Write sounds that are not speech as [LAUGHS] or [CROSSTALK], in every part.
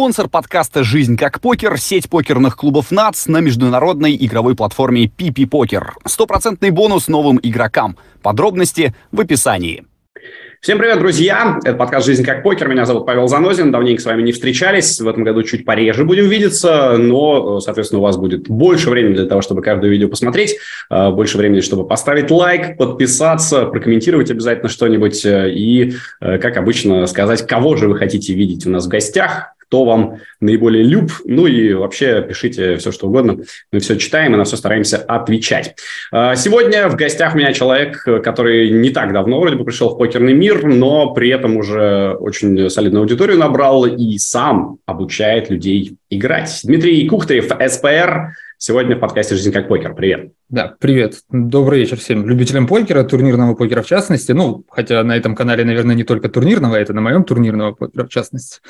Спонсор подкаста «Жизнь как покер» — сеть покерных клубов НАЦ на международной игровой платформе PP Покер. Стопроцентный бонус новым игрокам. Подробности в описании. Всем привет, друзья! Это подкаст «Жизнь как покер». Меня зовут Павел Занозин. Давненько с вами не встречались. В этом году чуть пореже будем видеться, но, соответственно, у вас будет больше времени для того, чтобы каждое видео посмотреть, э, больше времени, чтобы поставить лайк, подписаться, прокомментировать обязательно что-нибудь э, и, э, как обычно, сказать, кого же вы хотите видеть у нас в гостях кто вам наиболее люб. Ну и вообще пишите все, что угодно. Мы все читаем и на все стараемся отвечать. А, сегодня в гостях у меня человек, который не так давно вроде бы пришел в покерный мир, но при этом уже очень солидную аудиторию набрал и сам обучает людей играть. Дмитрий Кухтарев, СПР, Сегодня в подкасте «Жизнь как покер». Привет. Да, привет. Добрый вечер всем любителям покера, турнирного покера в частности. Ну, хотя на этом канале, наверное, не только турнирного, это на моем турнирного покера в частности.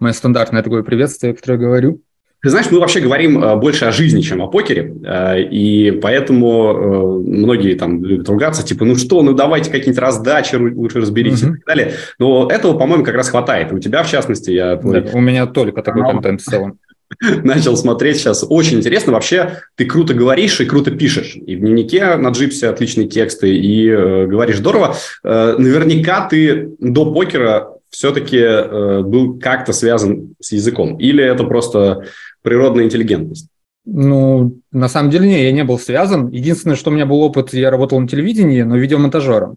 Мое стандартное такое приветствие, которое говорю. Ты знаешь, мы вообще говорим э, больше о жизни, чем о покере, э, и поэтому э, многие там любят ругаться, типа, ну что, ну давайте какие-нибудь раздачи лучше разберитесь угу. и так далее. Но этого, по-моему, как раз хватает. у тебя, в частности, я... Да, у меня только такой контент в целом. [LAUGHS] начал смотреть сейчас. Очень интересно. Вообще, ты круто говоришь и круто пишешь. И в дневнике на джипсе отличные тексты, и э, говоришь здорово. Э, наверняка ты до покера все-таки э, был как-то связан с языком. Или это просто природная интеллигентность? Ну, на самом деле, не, я не был связан. Единственное, что у меня был опыт, я работал на телевидении, но видеомонтажером.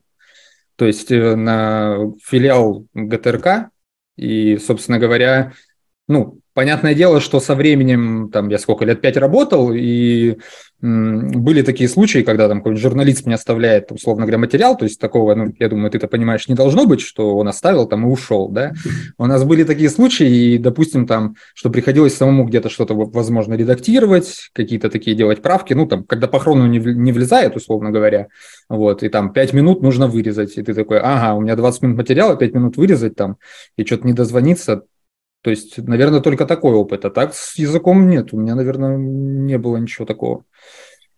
То есть э, на филиал ГТРК. И, собственно говоря, ну, Понятное дело, что со временем, там, я сколько лет, пять работал, и были такие случаи, когда там какой-нибудь журналист мне оставляет, условно говоря, материал, то есть такого, ну, я думаю, ты это понимаешь, не должно быть, что он оставил там и ушел, да. У нас были такие случаи, и, допустим, там, что приходилось самому где-то что-то, возможно, редактировать, какие-то такие делать правки, ну, там, когда по хрону не, не влезает, условно говоря, вот, и там пять минут нужно вырезать, и ты такой, ага, у меня 20 минут материала, пять минут вырезать там, и что-то не дозвониться, то есть, наверное, только такой опыт. А так с языком нет. У меня, наверное, не было ничего такого.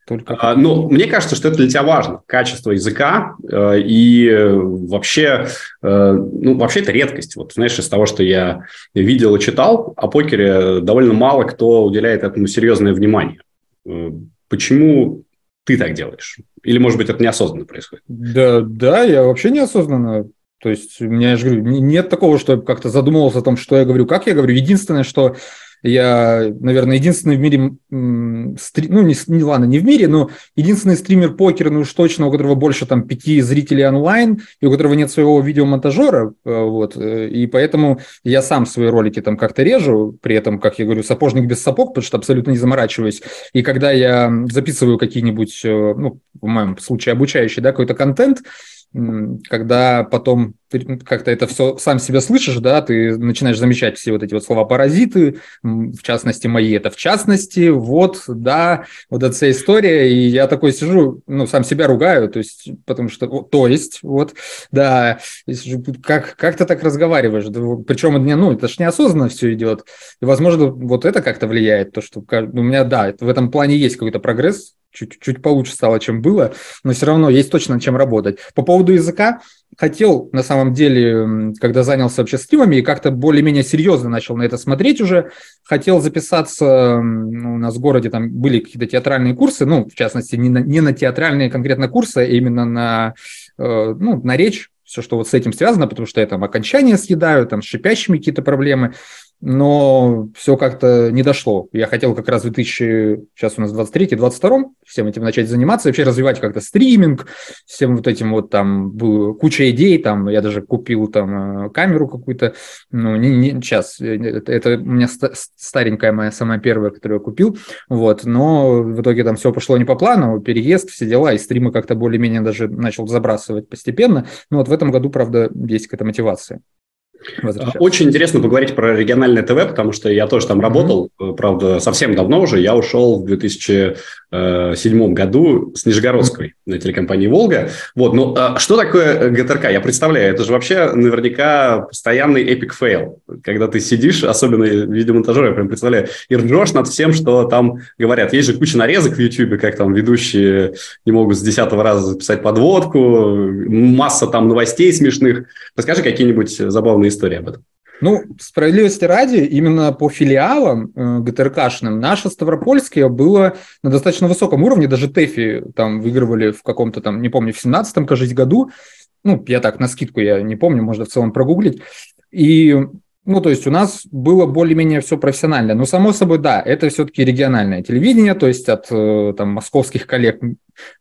Только... А, ну, мне кажется, что это для тебя важно. Качество языка э, и вообще, э, ну, вообще это редкость. Вот, знаешь, из того, что я видел и читал о покере, довольно мало кто уделяет этому серьезное внимание. Э, почему ты так делаешь? Или, может быть, это неосознанно происходит? Да, да, я вообще неосознанно то есть у меня, я же говорю, нет такого, что я как-то задумывался о том, что я говорю, как я говорю. Единственное, что я, наверное, единственный в мире, стри... ну, не, не, ладно, не в мире, но единственный стример покера, ну уж точно, у которого больше там пяти зрителей онлайн, и у которого нет своего видеомонтажера, э, вот, э, и поэтому я сам свои ролики там как-то режу, при этом, как я говорю, сапожник без сапог, потому что абсолютно не заморачиваюсь, и когда я записываю какие-нибудь, э, ну, в моем случае обучающий, да, какой-то контент, когда потом как-то это все сам себя слышишь, да, ты начинаешь замечать все вот эти вот слова паразиты, в частности мои, это в частности, вот, да, вот эта вся история, и я такой сижу, ну, сам себя ругаю, то есть, потому что, то есть, вот, да, как, как ты так разговариваешь, причем, ну, это ж неосознанно все идет, и, возможно, вот это как-то влияет, то, что у меня, да, в этом плане есть какой-то прогресс, чуть-чуть получше стало, чем было, но все равно есть точно над чем работать. По поводу языка, хотел, на самом деле, когда занялся вообще стримами и как-то более-менее серьезно начал на это смотреть уже, хотел записаться, ну, у нас в городе там были какие-то театральные курсы, ну, в частности, не на, не на театральные конкретно курсы, а именно на, э, ну, на речь, все, что вот с этим связано, потому что я там окончания съедаю, там с шипящими какие-то проблемы но все как-то не дошло. Я хотел как раз в 2000, сейчас у нас 23-22, всем этим начать заниматься, вообще развивать как-то стриминг, всем вот этим вот там было куча идей, там я даже купил там э, камеру какую-то, ну, не, не, сейчас, э, это, это у меня старенькая моя самая первая, которую я купил, вот, но в итоге там все пошло не по плану, переезд, все дела, и стримы как-то более-менее даже начал забрасывать постепенно, но вот в этом году, правда, есть какая-то мотивация. Очень интересно поговорить про региональное ТВ, потому что я тоже там работал, mm-hmm. правда, совсем давно уже. Я ушел в 2007 году с Нижегородской на телекомпании «Волга». Вот, ну, а что такое ГТРК? Я представляю, это же вообще наверняка постоянный epic fail, когда ты сидишь, особенно видеомонтажер, я прям представляю, и ржешь над всем, что там говорят. Есть же куча нарезок в YouTube, как там ведущие не могут с десятого раза записать подводку, масса там новостей смешных. Расскажи какие-нибудь забавные истории об этом. Ну, справедливости ради, именно по филиалам э, ГТРКшным наше Ставропольское было на достаточно высоком уровне, даже ТЭФИ там выигрывали в каком-то там, не помню, в 17-м, кажется, году, ну, я так на скидку, я не помню, можно в целом прогуглить, и ну, то есть у нас было более-менее все профессионально. Но, само собой, да, это все-таки региональное телевидение, то есть от э, там, московских коллег,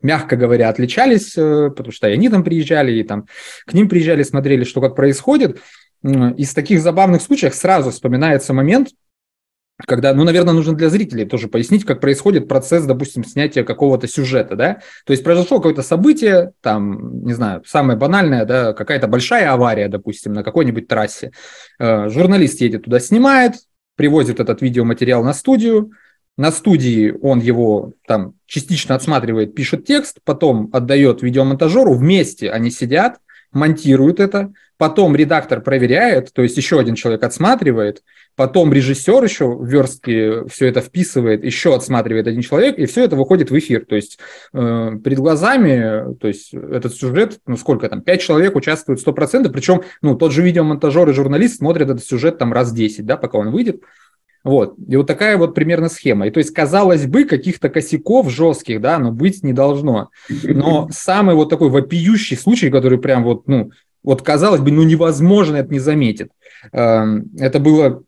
мягко говоря, отличались, э, потому что и они там приезжали, и там к ним приезжали, смотрели, что как происходит. Из таких забавных случаев сразу вспоминается момент, когда, ну, наверное, нужно для зрителей тоже пояснить, как происходит процесс, допустим, снятия какого-то сюжета, да, то есть произошло какое-то событие, там, не знаю, самое банальное, да, какая-то большая авария, допустим, на какой-нибудь трассе, э, журналист едет туда, снимает, привозит этот видеоматериал на студию, на студии он его там частично отсматривает, пишет текст, потом отдает видеомонтажеру, вместе они сидят, монтируют это, потом редактор проверяет, то есть еще один человек отсматривает, потом режиссер еще в верстке все это вписывает, еще отсматривает один человек, и все это выходит в эфир. То есть э, перед глазами, то есть этот сюжет, ну сколько там, пять человек участвуют 100%, причем ну, тот же видеомонтажер и журналист смотрят этот сюжет там раз 10, да, пока он выйдет. Вот. И вот такая вот примерно схема. И то есть, казалось бы, каких-то косяков жестких, да, но быть не должно. Но самый вот такой вопиющий случай, который прям вот, ну, вот казалось бы, ну невозможно это не заметит. Эм, это было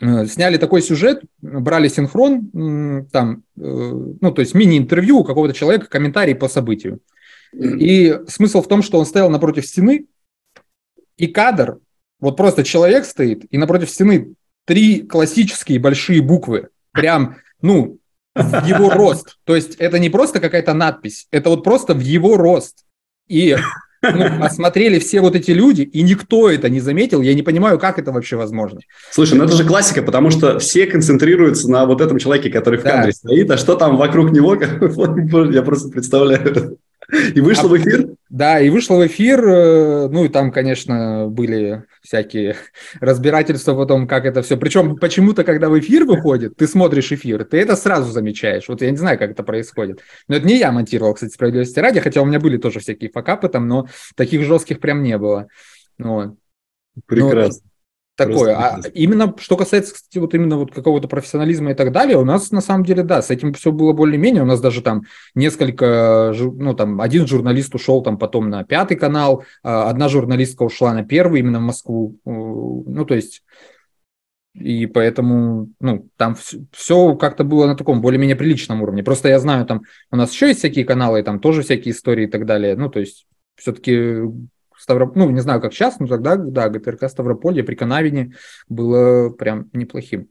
э, сняли такой сюжет, брали синхрон, там, э, ну, то есть мини-интервью у какого-то человека, комментарий по событию. И смысл в том, что он стоял напротив стены, и кадр, вот просто человек стоит, и напротив стены три классические большие буквы, прям, ну, в его рост. То есть это не просто какая-то надпись, это вот просто в его рост. И ну, осмотрели все вот эти люди, и никто это не заметил. Я не понимаю, как это вообще возможно. Слушай, ну это же классика, потому что все концентрируются на вот этом человеке, который в кадре стоит, а что там вокруг него, [LAUGHS] я просто представляю. И вышло а, в эфир? Да, и вышло в эфир. Э, ну, и там, конечно, были всякие [LAUGHS] разбирательства потом, как это все. Причем почему-то, когда в эфир выходит, ты смотришь эфир, ты это сразу замечаешь. Вот я не знаю, как это происходит. Но это не я монтировал, кстати, справедливости ради, хотя у меня были тоже всякие факапы там, но таких жестких прям не было. Вот. Прекрасно. Ну, такое. А именно, что касается, кстати, вот именно вот какого-то профессионализма и так далее, у нас на самом деле, да, с этим все было более-менее. У нас даже там несколько, ну там один журналист ушел там потом на пятый канал, а одна журналистка ушла на первый именно в Москву. Ну, то есть и поэтому, ну, там все, все как-то было на таком более-менее приличном уровне. Просто я знаю, там у нас еще есть всякие каналы, там тоже всякие истории и так далее. Ну, то есть все-таки Ставроп... ну, не знаю, как сейчас, но тогда, да, ГТРК Ставрополье при Канавине было прям неплохим.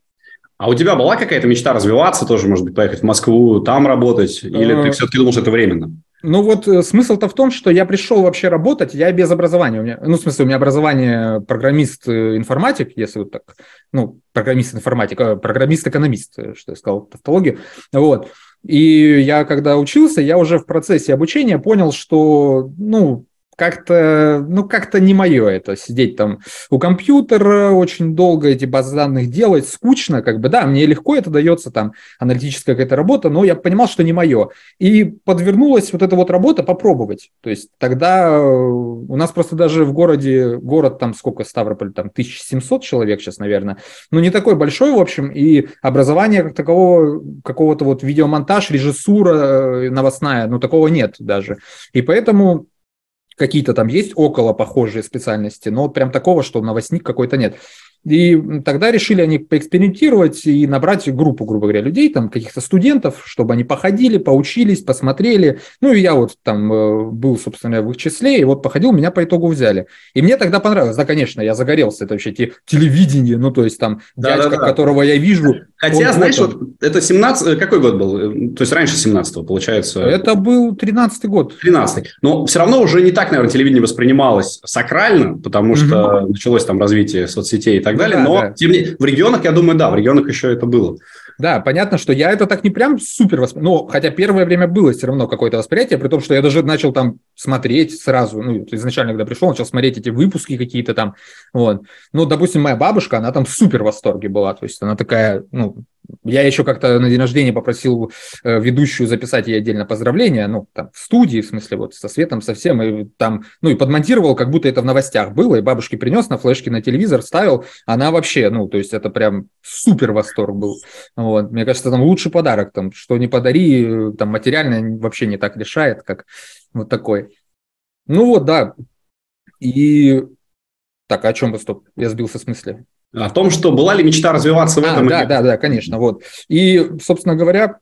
А у тебя была какая-то мечта развиваться тоже, может быть, поехать в Москву, там работать? Или ты э, все-таки думал, что это временно? Ну вот э, смысл-то в том, что я пришел вообще работать, я без образования. У меня, ну, в смысле, у меня образование программист-информатик, э, если вот так, ну, программист-информатик, программист-экономист, что я сказал, тавтологию. Вот. И я, когда учился, я уже в процессе обучения понял, что, ну, как-то, ну, как-то не мое это, сидеть там у компьютера очень долго эти базы данных делать, скучно, как бы, да, мне легко это дается, там, аналитическая какая-то работа, но я понимал, что не мое. И подвернулась вот эта вот работа попробовать. То есть тогда э, у нас просто даже в городе, город там сколько, Ставрополь, там 1700 человек сейчас, наверное, ну, не такой большой, в общем, и образования как такового, какого-то вот видеомонтаж, режиссура э, новостная, ну, такого нет даже. И поэтому какие-то там есть около похожие специальности, но вот прям такого, что новостник какой-то нет. И тогда решили они поэкспериментировать и набрать группу, грубо говоря, людей, там каких-то студентов, чтобы они походили, поучились, посмотрели. Ну и я вот там э, был, собственно, в их числе, и вот походил, меня по итогу взяли. И мне тогда понравилось. Да, конечно, я загорелся, это вообще те, телевидение, ну то есть там да, дядька, да, да. которого я вижу. Хотя, он, знаешь, вот, это 17, э, какой год был? Э, то есть раньше 17 получается? Это был 13 год. 13 Но все равно уже не так, наверное, телевидение воспринималось сакрально, потому что началось там развитие соцсетей и так так далее. Да, но да. Тем не... в регионах, я думаю, да, в регионах еще это было. Да, понятно, что я это так не прям супер воспринимал. Ну, хотя первое время было все равно какое-то восприятие, при том, что я даже начал там смотреть сразу, ну, изначально, когда пришел, начал смотреть эти выпуски какие-то там, вот. Ну, допустим, моя бабушка, она там супер в восторге была, то есть она такая, ну, я еще как-то на день рождения попросил э, ведущую записать ей отдельно поздравления, ну, там, в студии, в смысле, вот, со светом, со всем, и там, ну, и подмонтировал, как будто это в новостях было, и бабушке принес на флешке на телевизор, ставил, она вообще, ну, то есть это прям супер восторг был, вот, мне кажется, там лучший подарок, там, что не подари, э, там, материально вообще не так решает, как вот такой. Ну, вот, да, и... Так, а о чем бы, стоп, я сбился с мысли. О том, что была ли мечта развиваться в а, этом? Да, да, да, конечно. Вот. И, собственно говоря,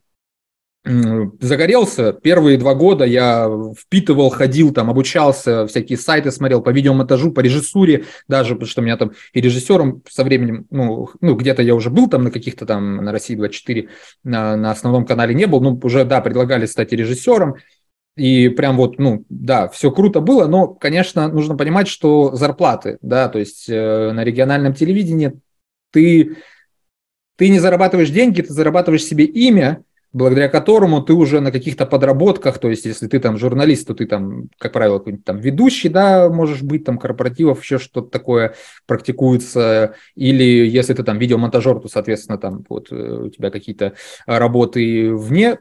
загорелся. Первые два года я впитывал, ходил, там, обучался, всякие сайты смотрел по видеомонтажу, по режиссуре даже, потому что меня там и режиссером со временем, ну, ну где-то я уже был там на каких-то там, на России 24, на, на основном канале не был, ну, уже, да, предлагали стать режиссером. И прям вот, ну, да, все круто было, но, конечно, нужно понимать, что зарплаты, да, то есть э, на региональном телевидении ты, ты не зарабатываешь деньги, ты зарабатываешь себе имя, благодаря которому ты уже на каких-то подработках, то есть если ты там журналист, то ты там, как правило, какой-нибудь там ведущий, да, можешь быть, там корпоративов, еще что-то такое практикуется, или если ты там видеомонтажер, то, соответственно, там вот э, у тебя какие-то работы вне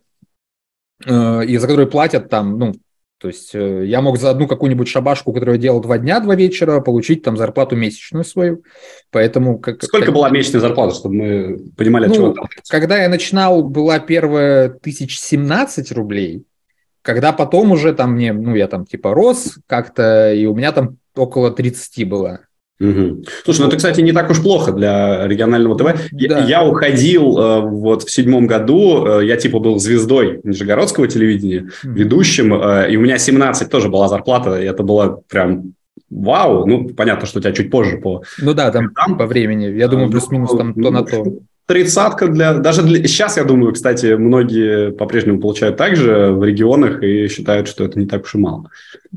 и за которые платят там, ну, то есть э, я мог за одну какую-нибудь шабашку, которую я делал два дня, два вечера, получить там зарплату месячную свою. Поэтому... Как, Сколько как... была месячная зарплата, чтобы мы понимали, ну, чего там? Когда я начинал, была первая 1017 рублей. Когда потом уже там мне, ну, я там типа рос как-то, и у меня там около 30 было. Угу. Слушай, ну это, кстати, не так уж плохо для регионального ТВ. Да. Я, я уходил э, вот в седьмом году, э, я типа был звездой Нижегородского телевидения, угу. ведущим, э, и у меня 17 тоже была зарплата, и это было прям вау. Ну, понятно, что у тебя чуть позже по... Ну да, там, там по времени, я думаю, ну, плюс-минус там ну, то на то тридцатка для... Даже для, сейчас, я думаю, кстати, многие по-прежнему получают так же в регионах и считают, что это не так уж и мало.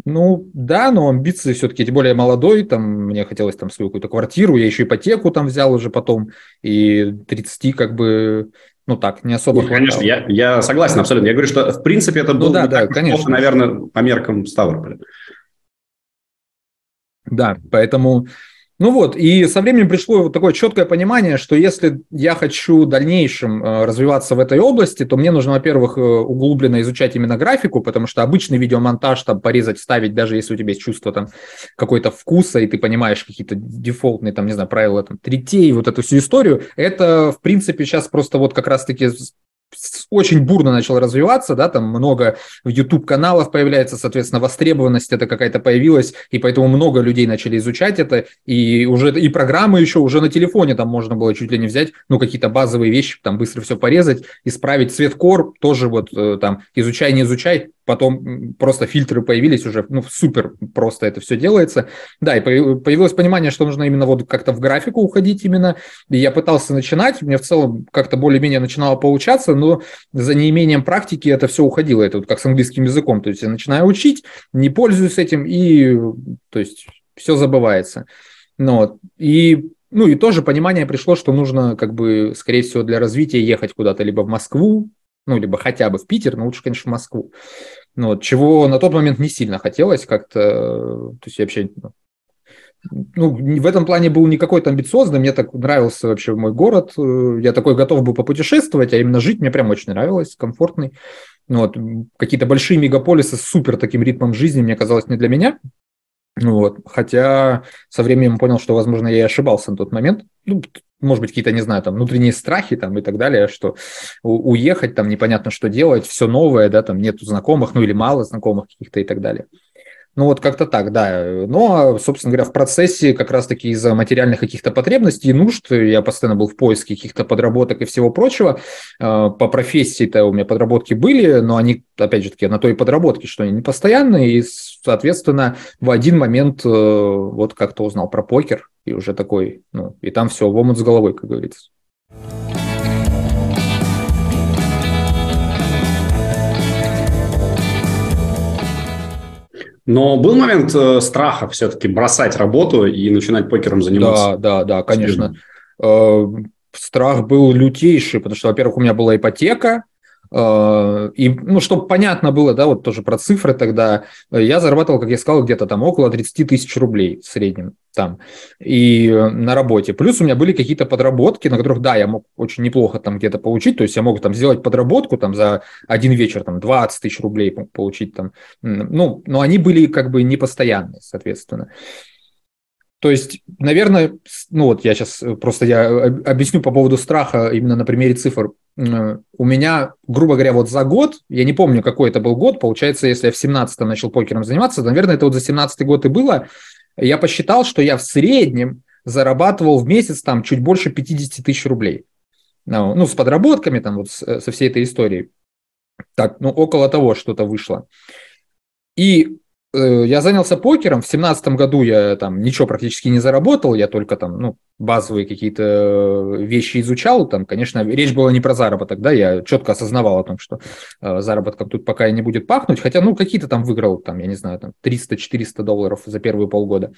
Ну, да, но амбиции все-таки, тем более молодой, там, мне хотелось там свою какую-то квартиру, я еще ипотеку там взял уже потом, и 30 как бы ну так, не особо Нет, Конечно, я, я согласен абсолютно. Я говорю, что в принципе это ну было да, да, конечно. плохо, наверное, по меркам Ставрополя. Да, поэтому ну вот, и со временем пришло вот такое четкое понимание, что если я хочу в дальнейшем э, развиваться в этой области, то мне нужно, во-первых, э, углубленно изучать именно графику, потому что обычный видеомонтаж, там, порезать, ставить, даже если у тебя есть чувство там какой-то вкуса, и ты понимаешь какие-то дефолтные, там, не знаю, правила, там, третей, вот эту всю историю, это, в принципе, сейчас просто вот как раз-таки очень бурно начал развиваться, да, там много YouTube каналов появляется, соответственно, востребованность это какая-то появилась, и поэтому много людей начали изучать это, и уже и программы еще уже на телефоне там можно было чуть ли не взять, ну, какие-то базовые вещи, там быстро все порезать, исправить. Цвет кор, тоже вот э, там изучай, не изучай, потом просто фильтры появились уже, ну, супер просто это все делается. Да, и появилось понимание, что нужно именно вот как-то в графику уходить именно. И я пытался начинать, мне в целом как-то более-менее начинало получаться, но за неимением практики это все уходило. Это вот как с английским языком. То есть я начинаю учить, не пользуюсь этим, и то есть все забывается. Ну, вот. И ну и тоже понимание пришло, что нужно, как бы, скорее всего, для развития ехать куда-то либо в Москву, ну, либо хотя бы в Питер, но лучше, конечно, в Москву. Ну, вот, чего на тот момент не сильно хотелось как-то, то есть я вообще, ну, ну, в этом плане был не какой-то амбициозный, мне так нравился вообще мой город, я такой готов был попутешествовать, а именно жить мне прям очень нравилось, комфортный. Ну, вот, какие-то большие мегаполисы с супер таким ритмом жизни мне казалось не для меня, вот. Хотя со временем понял, что, возможно, я и ошибался на тот момент. Ну, может быть, какие-то, не знаю, там внутренние страхи там и так далее, что уехать, там непонятно, что делать, все новое, да, там нету знакомых, ну или мало знакомых каких-то и так далее. Ну вот как-то так, да. Но, собственно говоря, в процессе как раз-таки из-за материальных каких-то потребностей и нужд, я постоянно был в поиске каких-то подработок и всего прочего. А, по профессии-то у меня подработки были, но они, опять же таки, на той подработке, что они не постоянные, и, соответственно, в один момент э, вот как-то узнал про покер, и уже такой, ну, и там все, в омут с головой, как говорится. Но был момент э, страха все-таки бросать работу и начинать покером заниматься? Да, да, да, конечно. Э, страх был лютейший, потому что, во-первых, у меня была ипотека, и, ну, чтобы понятно было, да, вот тоже про цифры тогда, я зарабатывал, как я сказал, где-то там около 30 тысяч рублей в среднем там и на работе. Плюс у меня были какие-то подработки, на которых, да, я мог очень неплохо там где-то получить, то есть я мог там сделать подработку там за один вечер там 20 тысяч рублей получить там, ну, но они были как бы непостоянные, соответственно. То есть, наверное, ну вот я сейчас просто я объясню по поводу страха именно на примере цифр. У меня, грубо говоря, вот за год, я не помню, какой это был год, получается, если я в 17-м начал покером заниматься, наверное, это вот за 17 год и было, я посчитал, что я в среднем зарабатывал в месяц там чуть больше 50 тысяч рублей. Ну, ну, с подработками там вот со всей этой историей. Так, ну, около того что-то вышло. И Э, я занялся покером. В семнадцатом году я там ничего практически не заработал, я только там, ну, базовые какие-то вещи изучал. Там, конечно, речь была не про заработок, да, я четко осознавал о том, что э, заработком тут пока и не будет пахнуть. Хотя, ну, какие-то там выиграл, там, я не знаю, там 300-400 долларов за первые полгода.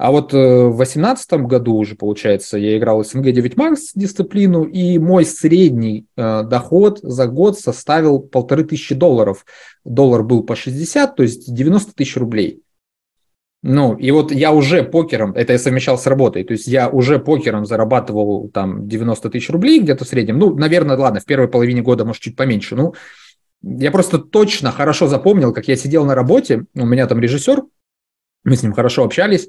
А вот э, в 2018 году уже, получается, я играл СНГ 9 Макс дисциплину, и мой средний э, доход за год составил полторы тысячи долларов. Доллар был по 60, то есть 90 тысяч рублей. Ну, и вот я уже покером, это я совмещал с работой, то есть я уже покером зарабатывал там 90 тысяч рублей где-то в среднем. Ну, наверное, ладно, в первой половине года, может, чуть поменьше. Ну, я просто точно хорошо запомнил, как я сидел на работе, у меня там режиссер, мы с ним хорошо общались,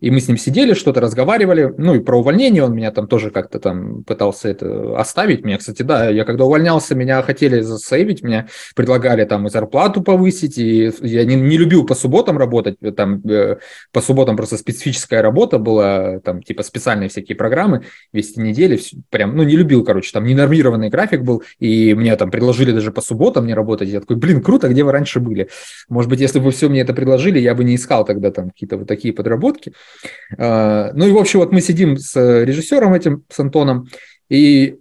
и мы с ним сидели, что-то разговаривали. Ну и про увольнение он меня там тоже как-то там пытался это оставить. Меня, кстати, да, я когда увольнялся, меня хотели засейвить, меня предлагали там и зарплату повысить, и я не, не любил по субботам работать, там э, по субботам просто специфическая работа была, там типа специальные всякие программы вести недели, прям, ну не любил, короче, там ненормированный график был, и мне там предложили даже по субботам не работать. Я такой, блин, круто, где вы раньше были? Может быть, если бы все мне это предложили, я бы не искал тогда там какие-то вот такие подработки. А, ну и, в общем, вот мы сидим с режиссером этим, с Антоном, и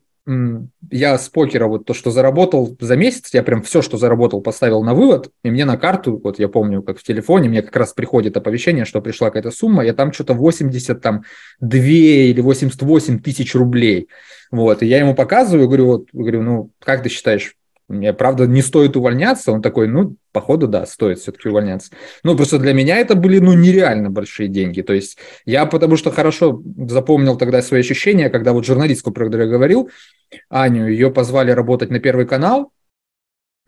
я с покера вот то, что заработал за месяц, я прям все, что заработал, поставил на вывод, и мне на карту, вот я помню, как в телефоне, мне как раз приходит оповещение, что пришла какая-то сумма, я там что-то 80, там, 2 или 88 тысяч рублей. Вот, и я ему показываю, говорю, вот, говорю, ну, как ты считаешь, правда, не стоит увольняться. Он такой, ну, походу, да, стоит все-таки увольняться. Ну, просто для меня это были, ну, нереально большие деньги. То есть я потому что хорошо запомнил тогда свои ощущения, когда вот журналистку, про которую я говорил, Аню, ее позвали работать на Первый канал.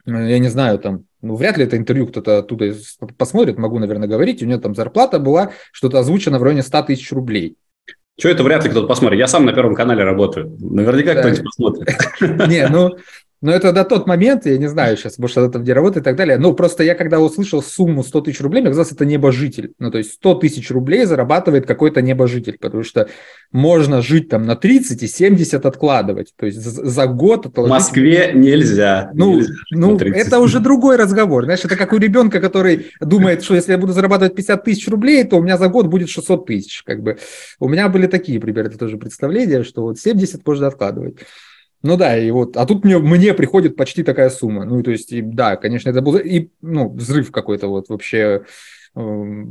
Я не знаю, там, ну, вряд ли это интервью кто-то оттуда посмотрит, могу, наверное, говорить. У нее там зарплата была что-то озвучено в районе 100 тысяч рублей. Что это вряд ли кто-то посмотрит? Я сам на Первом канале работаю. Наверняка да. кто-нибудь посмотрит. [LAUGHS] Не, ну, но это на тот момент, я не знаю сейчас, может, это там где работает и так далее. Ну, просто я когда услышал сумму 100 тысяч рублей, мне казалось, это небожитель. Ну, то есть 100 тысяч рублей зарабатывает какой-то небожитель, потому что можно жить там на 30 и 70 откладывать. То есть за год отложить... В Москве нельзя. Ну, нельзя ну это уже другой разговор. Знаешь, это как у ребенка, который думает, что если я буду зарабатывать 50 тысяч рублей, то у меня за год будет 600 тысяч. Как бы. У меня были такие примеры, тоже представления, что вот 70 можно откладывать. Ну да, и вот, а тут мне, мне приходит почти такая сумма. Ну, то есть, и, да, конечно, это был и, ну, взрыв какой-то вот вообще, э,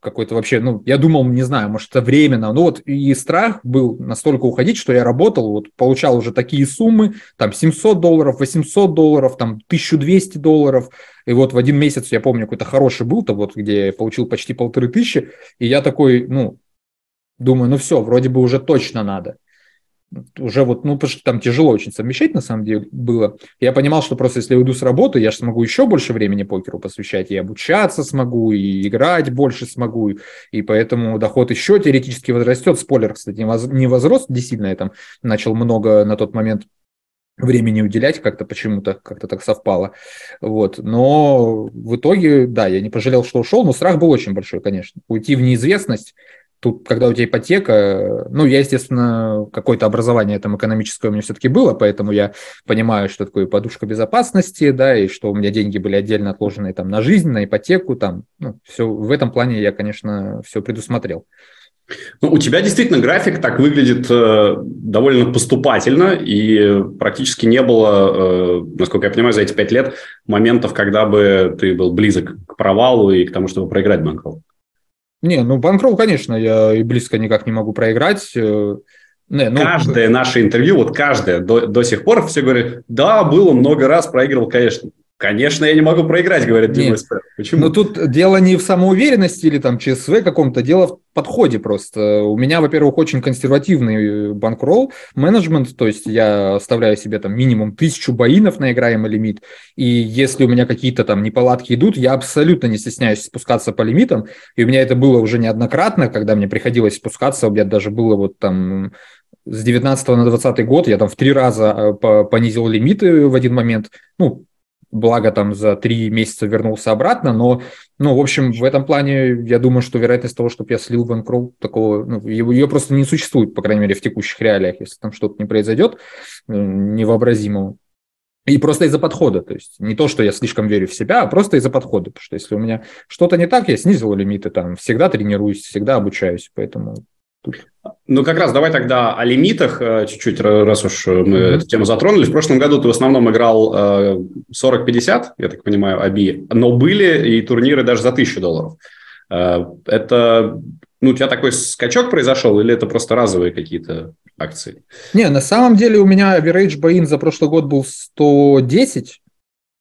какой-то вообще, ну, я думал, не знаю, может, это временно. Ну вот и страх был настолько уходить, что я работал, вот получал уже такие суммы, там 700 долларов, 800 долларов, там 1200 долларов. И вот в один месяц, я помню, какой-то хороший был-то, вот где я получил почти полторы тысячи, и я такой, ну, думаю, ну все, вроде бы уже точно надо уже вот, ну, потому что там тяжело очень совмещать, на самом деле, было. Я понимал, что просто если я уйду с работы, я же смогу еще больше времени покеру посвящать, и обучаться смогу, и играть больше смогу, и поэтому доход еще теоретически возрастет. Спойлер, кстати, не возрос не сильно, я там начал много на тот момент времени уделять как-то почему-то, как-то так совпало. Вот. Но в итоге, да, я не пожалел, что ушел, но страх был очень большой, конечно. Уйти в неизвестность, Тут, когда у тебя ипотека, ну, я, естественно, какое-то образование там экономическое у меня все-таки было, поэтому я понимаю, что такое подушка безопасности, да, и что у меня деньги были отдельно отложены там на жизнь, на ипотеку, там, ну, все в этом плане я, конечно, все предусмотрел. Ну, у тебя действительно график так выглядит э, довольно поступательно, и практически не было, э, насколько я понимаю, за эти пять лет моментов, когда бы ты был близок к провалу и к тому, чтобы проиграть банкролл. Не, ну банкролл, конечно, я и близко никак не могу проиграть. Э, Не, ну... Каждое наше интервью, вот каждое до, до сих пор все говорят, да, было много раз, проигрывал, конечно. Конечно, я не могу проиграть, говорит Дима Почему? Но тут дело не в самоуверенности или там ЧСВ каком-то, дело в подходе просто. У меня, во-первых, очень консервативный банкролл менеджмент, то есть я оставляю себе там минимум тысячу боинов на играемый лимит, и если у меня какие-то там неполадки идут, я абсолютно не стесняюсь спускаться по лимитам, и у меня это было уже неоднократно, когда мне приходилось спускаться, у меня даже было вот там с 19 на 20 год я там в три раза э, понизил лимиты в один момент, ну, благо там за три месяца вернулся обратно, но, ну, в общем, в этом плане я думаю, что вероятность того, чтобы я слил банкролл, такого, ну, ее просто не существует, по крайней мере, в текущих реалиях, если там что-то не произойдет э, невообразимого. И просто из-за подхода, то есть не то, что я слишком верю в себя, а просто из-за подхода, потому что если у меня что-то не так, я снизил лимиты, там, всегда тренируюсь, всегда обучаюсь, поэтому ну, как раз давай тогда о лимитах э, чуть-чуть, раз уж мы mm-hmm. эту тему затронули. В прошлом году ты в основном играл 40-50, э, я так понимаю, АБИ, но были и турниры даже за 1000 долларов. Э, это, ну, у тебя такой скачок произошел или это просто разовые какие-то акции? Не, на самом деле у меня average buy за прошлый год был 110.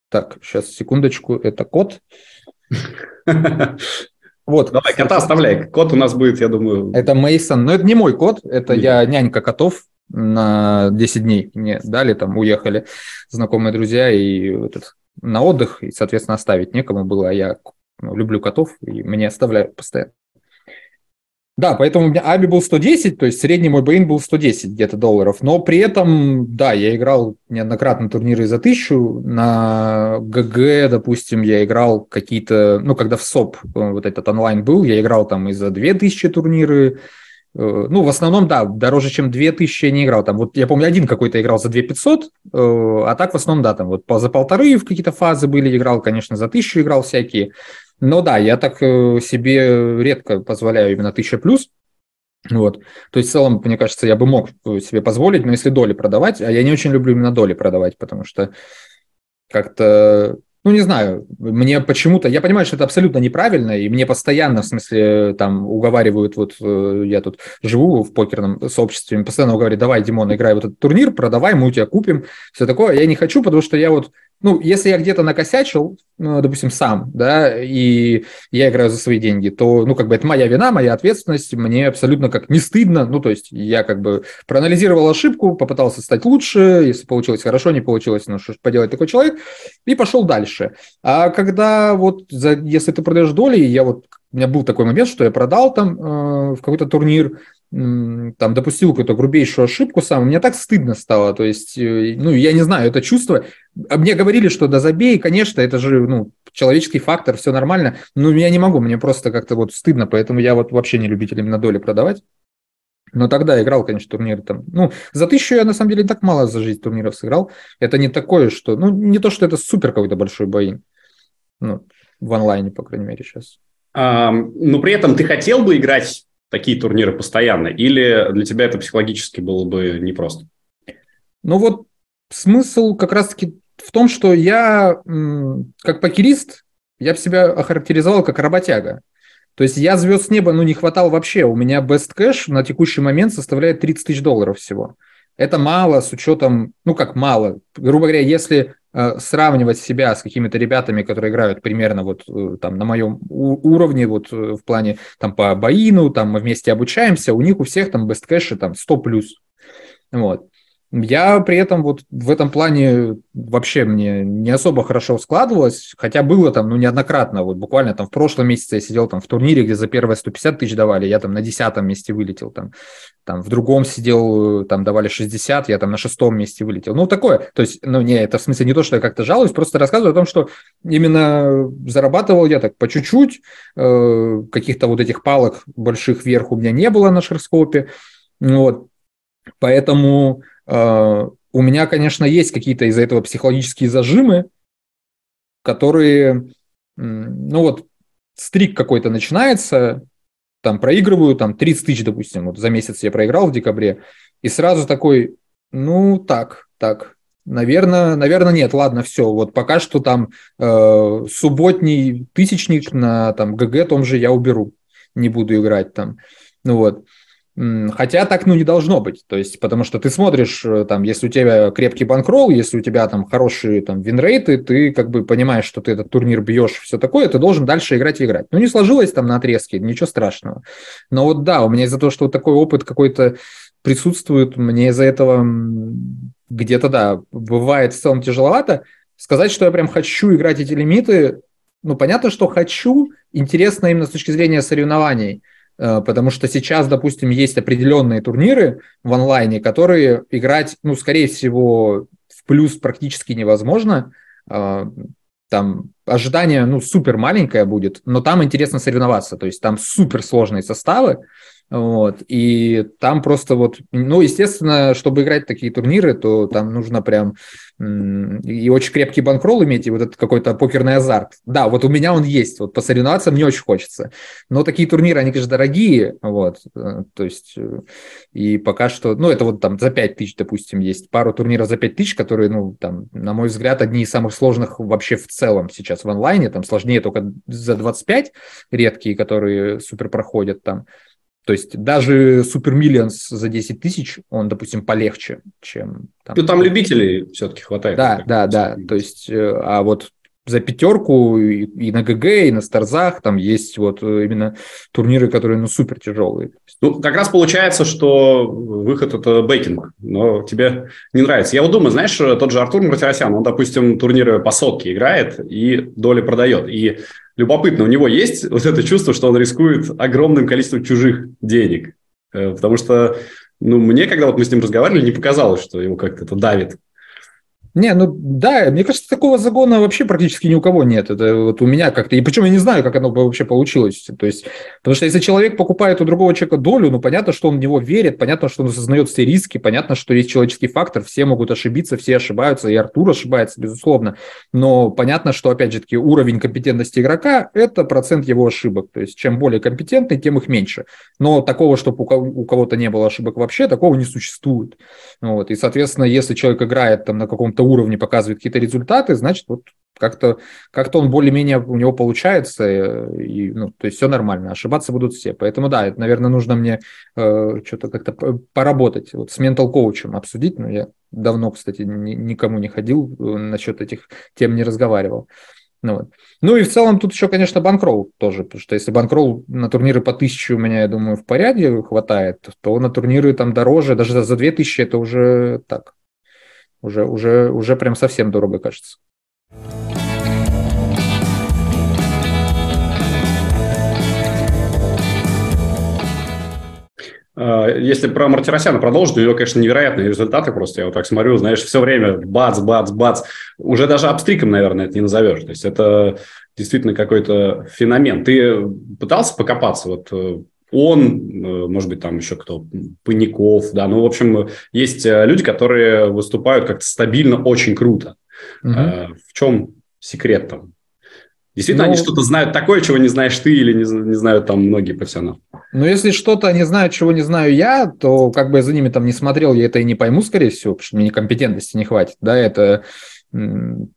Так, сейчас, секундочку, это код. [LAUGHS] Вот. Давай, кота оставляй. Кот у нас будет, я думаю. Это Мейсон. Но это не мой кот, это Нет. я нянька котов на 10 дней. Мне дали, там уехали знакомые друзья и этот, на отдых, и, соответственно, оставить некому было. А я ну, люблю котов, и мне оставляют постоянно. Да, поэтому у меня Аби был 110, то есть средний мой бейн был 110 где-то долларов. Но при этом, да, я играл неоднократно турниры за тысячу. На ГГ, допустим, я играл какие-то... Ну, когда в СОП э, вот этот онлайн был, я играл там и за 2000 турниры. Э, ну, в основном, да, дороже, чем 2000 я не играл. Там вот, я помню, один какой-то играл за 2500, э, а так в основном, да, там вот за полторы в какие-то фазы были, играл, конечно, за тысячу играл всякие. Но да, я так э, себе редко позволяю именно 1000 плюс. Вот. То есть в целом, мне кажется, я бы мог э, себе позволить, но если доли продавать, а я не очень люблю именно доли продавать, потому что как-то ну, не знаю, мне почему-то, я понимаю, что это абсолютно неправильно, и мне постоянно, в смысле, там, уговаривают, вот э, я тут живу в покерном сообществе, постоянно уговаривают, давай, Димон, играй в этот турнир, продавай, мы у тебя купим, все такое. Я не хочу, потому что я вот ну, если я где-то накосячил, ну, допустим, сам, да, и я играю за свои деньги, то, ну, как бы это моя вина, моя ответственность, мне абсолютно как не стыдно, ну, то есть я как бы проанализировал ошибку, попытался стать лучше, если получилось хорошо, не получилось, ну, что ж поделать такой человек, и пошел дальше. А когда вот, за, если ты продаешь доли, я вот, у меня был такой момент, что я продал там э, в какой-то турнир, там допустил какую-то грубейшую ошибку сам, мне так стыдно стало, то есть, э, ну, я не знаю, это чувство, а мне говорили, что да забей, конечно, это же, ну, человеческий фактор, все нормально, но я не могу, мне просто как-то вот стыдно, поэтому я вот вообще не любитель именно доли продавать. Но тогда играл, конечно, турниры там. Ну, за тысячу я на самом деле так мало за жизнь турниров сыграл. Это не такое, что... Ну, не то, что это супер какой-то большой боин. Ну, в онлайне, по крайней мере, сейчас. А, но при этом ты хотел бы играть такие турниры постоянно? Или для тебя это психологически было бы непросто? Ну вот смысл как раз-таки в том, что я, как покерист, я бы себя охарактеризовал как работяга. То есть я звезд с неба ну, не хватал вообще. У меня best cash на текущий момент составляет 30 тысяч долларов всего. Это мало с учетом, ну как мало. Грубо говоря, если Э, сравнивать себя с какими-то ребятами, которые играют примерно вот э, там на моем уровне, вот э, в плане там по боину, там мы вместе обучаемся, у них у всех там best cash там 100 плюс. Вот. Я при этом вот в этом плане вообще мне не особо хорошо складывалось, хотя было там, ну, неоднократно, вот буквально там в прошлом месяце я сидел там в турнире, где за первое 150 тысяч давали, я там на десятом месте вылетел, там, там в другом сидел, там давали 60, я там на шестом месте вылетел. Ну, такое, то есть, ну, не, это в смысле не то, что я как-то жалуюсь, просто рассказываю о том, что именно зарабатывал я так по чуть-чуть, э, каких-то вот этих палок больших вверх у меня не было на шерскопе, вот, поэтому у меня, конечно, есть какие-то из-за этого психологические зажимы, которые, ну вот, стрик какой-то начинается, там проигрываю, там 30 тысяч, допустим, вот за месяц я проиграл в декабре, и сразу такой, ну так, так, наверное, наверное, нет, ладно, все, вот пока что там э, субботний тысячник на там ГГ том же я уберу, не буду играть там, ну вот. Хотя так, ну, не должно быть. То есть, потому что ты смотришь, э, там, если у тебя крепкий банкролл, если у тебя там хорошие там винрейты, ты как бы понимаешь, что ты этот турнир бьешь, все такое, ты должен дальше играть и играть. Ну, не сложилось там на отрезке, ничего страшного. Но вот да, у меня из-за того, что вот такой опыт какой-то присутствует, мне из-за этого где-то, да, бывает в целом тяжеловато. Сказать, что я прям хочу играть эти лимиты, ну, понятно, что хочу, интересно именно с точки зрения соревнований – потому что сейчас, допустим, есть определенные турниры в онлайне, которые играть, ну, скорее всего, в плюс практически невозможно. Э, там ожидание, ну, супер маленькое будет, но там интересно соревноваться, то есть там супер сложные составы, вот, и там просто вот, ну, естественно, чтобы играть такие турниры, то там нужно прям и очень крепкий банкролл иметь, и вот этот какой-то покерный азарт. Да, вот у меня он есть, вот посоревноваться мне очень хочется. Но такие турниры, они, конечно, дорогие, вот, э, то есть, э, и пока что, ну, это вот там за 5 тысяч, допустим, есть пару турниров за 5 тысяч, которые, ну, там, на мой взгляд, одни из самых сложных вообще в целом сейчас в онлайне, там сложнее только за 25 редкие, которые супер проходят там, то есть даже Super Millions за 10 тысяч, он, допустим, полегче, чем... Там, ну, там любителей все-таки хватает. Да, да, да. То есть, э, а вот за пятерку и, и на ГГ, и на Старзах там есть вот э, именно турниры, которые, ну, супер тяжелые. Ну, как раз получается, что выход – это бейкинг, но тебе не нравится. Я вот думаю, знаешь, тот же Артур Мартиросян, он, допустим, турниры по сотке играет и доли продает. И любопытно, у него есть вот это чувство, что он рискует огромным количеством чужих денег. Э, потому что, ну, мне, когда вот мы с ним разговаривали, не показалось, что его как-то это давит. Не, ну да, мне кажется, такого загона вообще практически ни у кого нет. Это вот у меня как-то. И причем я не знаю, как оно вообще получилось. То есть, потому что если человек покупает у другого человека долю, ну понятно, что он в него верит, понятно, что он осознает все риски, понятно, что есть человеческий фактор, все могут ошибиться, все ошибаются, и Артур ошибается, безусловно. Но понятно, что, опять же таки, уровень компетентности игрока – это процент его ошибок. То есть, чем более компетентный, тем их меньше. Но такого, чтобы у кого-то не было ошибок вообще, такого не существует. Вот. И, соответственно, если человек играет там на каком-то уровне показывает какие-то результаты, значит, вот как-то как он более-менее у него получается, э, и, ну, то есть все нормально, ошибаться будут все. Поэтому да, это, наверное, нужно мне э, что-то как-то поработать, вот с ментал-коучем обсудить, но я давно, кстати, ни, никому не ходил, э, насчет этих тем не разговаривал. Ну, вот. ну и в целом тут еще, конечно, банкролл тоже, потому что если банкролл на турниры по тысяче у меня, я думаю, в порядке хватает, то на турниры там дороже, даже за две тысячи это уже так, уже, уже, уже прям совсем дорого кажется. А, если про Мартиросяна продолжить, у него, конечно, невероятные результаты просто. Я вот так смотрю, знаешь, все время бац, бац, бац. Уже даже обстриком, наверное, это не назовешь. То есть это действительно какой-то феномен. Ты пытался покопаться вот э, он, э, может быть, там еще кто, Паников, да, ну, в общем, есть э, люди, которые выступают как-то стабильно, очень круто. Угу. В чем секрет там? Действительно, ну, они что-то знают такое, чего не знаешь ты или не, не знают там многие профессионалы. Ну, если что-то они знают, чего не знаю я, то как бы я за ними там не смотрел, я это и не пойму, скорее всего, потому что мне компетентности не хватит, да, это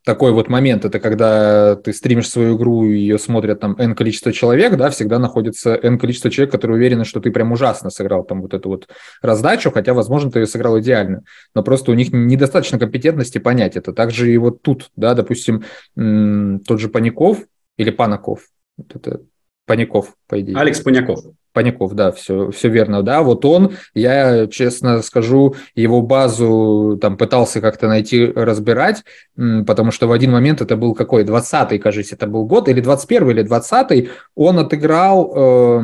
такой вот момент, это когда ты стримишь свою игру, и ее смотрят там N количество человек, да, всегда находится N количество человек, которые уверены, что ты прям ужасно сыграл там вот эту вот раздачу, хотя, возможно, ты ее сыграл идеально, но просто у них недостаточно компетентности понять это. Также и вот тут, да, допустим, тот же Паников или Панаков, это Паников, по идее. Алекс Паняков. Паников, да, все, все верно, да, вот он, я честно скажу, его базу там пытался как-то найти, разбирать, потому что в один момент это был какой, 20-й, кажется, это был год, или 21-й, или 20-й, он отыграл э,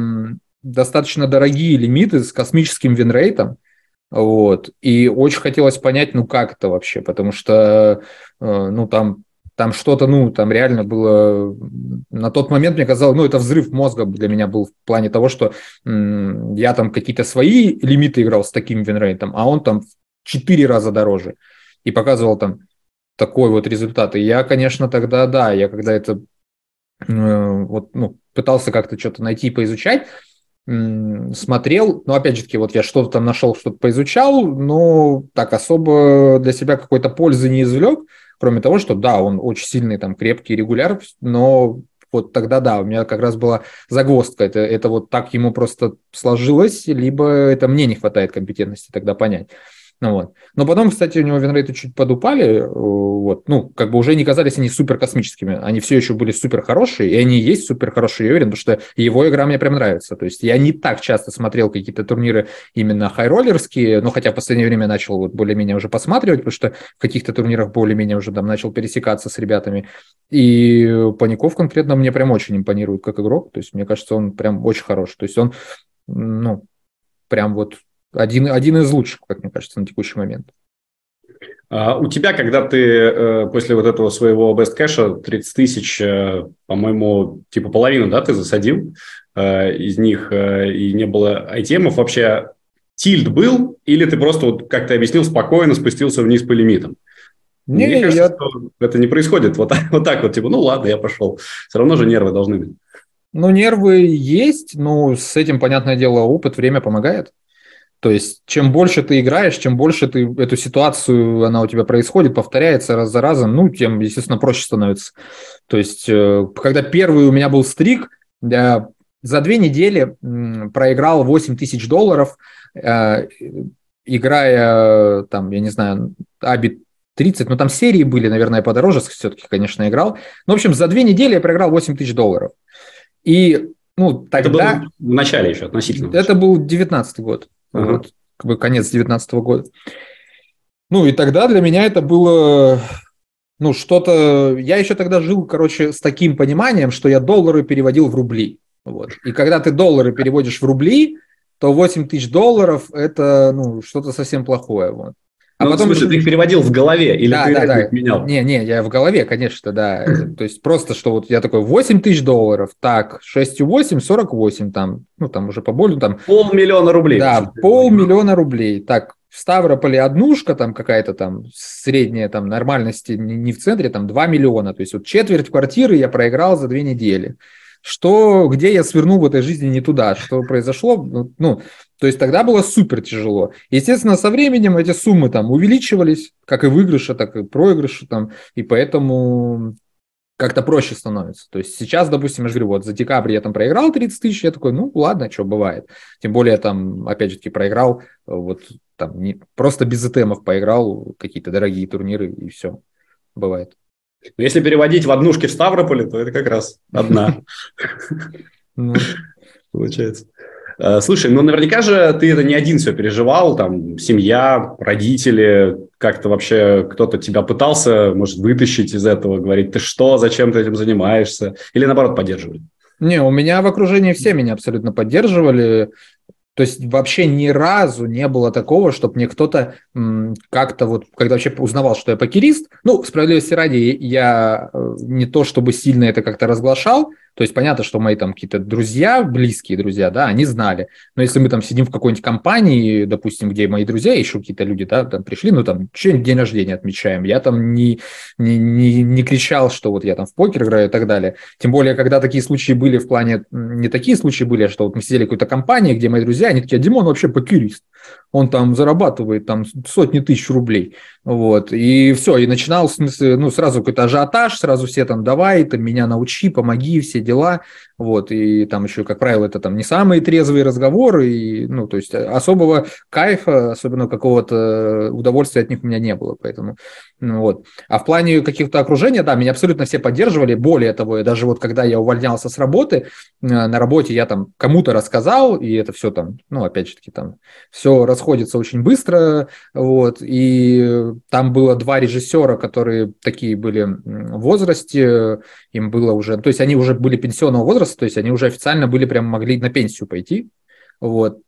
достаточно дорогие лимиты с космическим винрейтом, вот, и очень хотелось понять, ну, как это вообще, потому что, э, ну, там там что-то, ну, там реально было... На тот момент мне казалось, ну, это взрыв мозга для меня был в плане того, что м- я там какие-то свои лимиты играл с таким винрейтом, а он там в 4 раза дороже. И показывал там такой вот результат. И я, конечно, тогда, да, я когда это э, вот, ну, пытался как-то что-то найти, поизучать, смотрел, но опять же таки, вот я что-то там нашел, что-то поизучал, но так особо для себя какой-то пользы не извлек, Кроме того, что да, он очень сильный, там, крепкий регуляр, но вот тогда да, у меня как раз была загвоздка. Это, это вот так ему просто сложилось, либо это мне не хватает компетентности тогда понять. Ну, вот. Но потом, кстати, у него винрейты чуть подупали, э, вот, ну, как бы уже не казались они супер космическими, они все еще были супер хорошие, и они есть супер хорошие, я уверен, потому что его игра мне прям нравится. То есть я не так часто смотрел какие-то турниры именно хайроллерские, но хотя в последнее время начал вот более-менее уже посматривать, потому что в каких-то турнирах более-менее уже там начал пересекаться с ребятами. И Паников конкретно мне прям очень импонирует как игрок, то есть мне кажется, он прям очень хорош. То есть он, ну, прям вот один, один из лучших, как мне кажется, на текущий момент. А у тебя, когда ты э, после вот этого своего best кэша 30 тысяч, э, по-моему, типа половину, да, ты засадил э, из них, и не было айтемов, вообще тильт был, или ты просто, вот, как ты объяснил, спокойно спустился вниз по лимитам? Не, Мне кажется, я... что это не происходит вот [LAUGHS] вот так вот, типа, ну ладно, я пошел. Все равно же нервы должны быть. Ну, нервы есть, но с этим, понятное дело, опыт, время помогает. То есть, чем больше ты играешь, чем больше ты эту ситуацию, она у тебя происходит, повторяется раз за разом, ну, тем, естественно, проще становится. То есть, э, когда первый у меня был стрик, я за две недели проиграл 8 тысяч долларов, э, играя, там, я не знаю, Аби 30, но там серии были, наверное, подороже все-таки, конечно, играл. Ну, в общем, за две недели я проиграл 8 тысяч долларов. И, ну, тогда... Это было в начале еще относительно. Это был 19 год ага. вот, как бы конец 2019 года. Ну и тогда для меня это было, ну что-то, я еще тогда жил, короче, с таким пониманием, что я доллары переводил в рубли. Вот. И когда ты доллары переводишь в рубли, то 8 тысяч долларов – это ну, что-то совсем плохое. Вот. А ну, потом... Смысле, ты их переводил в голове или да, ты да, да. менял? Не, не, я в голове, конечно, да. То есть просто, что вот я такой, 8 тысяч долларов, так, 6,8, 48 там, ну там уже поболее, там... Полмиллиона рублей. Да, полмиллиона рублей. Так, в Ставрополе однушка там какая-то там средняя там нормальности не в центре, там 2 миллиона. То есть вот четверть квартиры я проиграл за две недели что, где я свернул в этой жизни не туда, что произошло, ну, то есть тогда было супер тяжело. Естественно, со временем эти суммы там увеличивались, как и выигрыши, так и проигрыши там, и поэтому как-то проще становится. То есть сейчас, допустим, я же говорю, вот за декабрь я там проиграл 30 тысяч, я такой, ну ладно, что бывает. Тем более там, опять же таки, проиграл, вот там не, просто без итемов поиграл, какие-то дорогие турниры и все, бывает. Но если переводить в однушки в Ставрополе, то это как раз одна. [LAUGHS] Ну. Получается. Э, слушай, ну наверняка же ты это не один все переживал, там, семья, родители, как-то вообще кто-то тебя пытался, может, вытащить из этого, говорить, ты что, зачем ты этим занимаешься, или наоборот поддерживали? Не, у меня в окружении все меня абсолютно поддерживали. То есть вообще ни разу не было такого, чтобы мне кто-то как-то вот, когда вообще узнавал, что я покерист, ну, справедливости ради, я э, не то чтобы сильно это как-то разглашал, то есть понятно, что мои там какие-то друзья, близкие друзья, да, они знали. Но если мы там сидим в какой-нибудь компании, допустим, где мои друзья, еще какие-то люди, да, там пришли, ну там что-нибудь день рождения отмечаем, я там не, не, не, не кричал, что вот я там в покер играю и так далее. Тем более, когда такие случаи были в плане, не такие случаи были, а что вот мы сидели в какой-то компании, где мои друзья, они такие, а Димон вообще покерист он там зарабатывает там сотни тысяч рублей, вот, и все, и начинал, ну, сразу какой-то ажиотаж, сразу все там, давай, ты меня научи, помоги, все дела, вот, и там еще, как правило, это там не самые трезвые разговоры, и, ну, то есть особого кайфа, особенно какого-то удовольствия от них у меня не было, поэтому, ну, вот. А в плане каких-то окружения, да, меня абсолютно все поддерживали, более того, даже вот когда я увольнялся с работы, э, на работе я там кому-то рассказал, и это все там, ну, опять же таки, там, все расходится очень быстро, вот, и там было два режиссера, которые такие были в возрасте, им было уже, то есть они уже были пенсионного возраста, то есть они уже официально были прям могли на пенсию пойти, вот,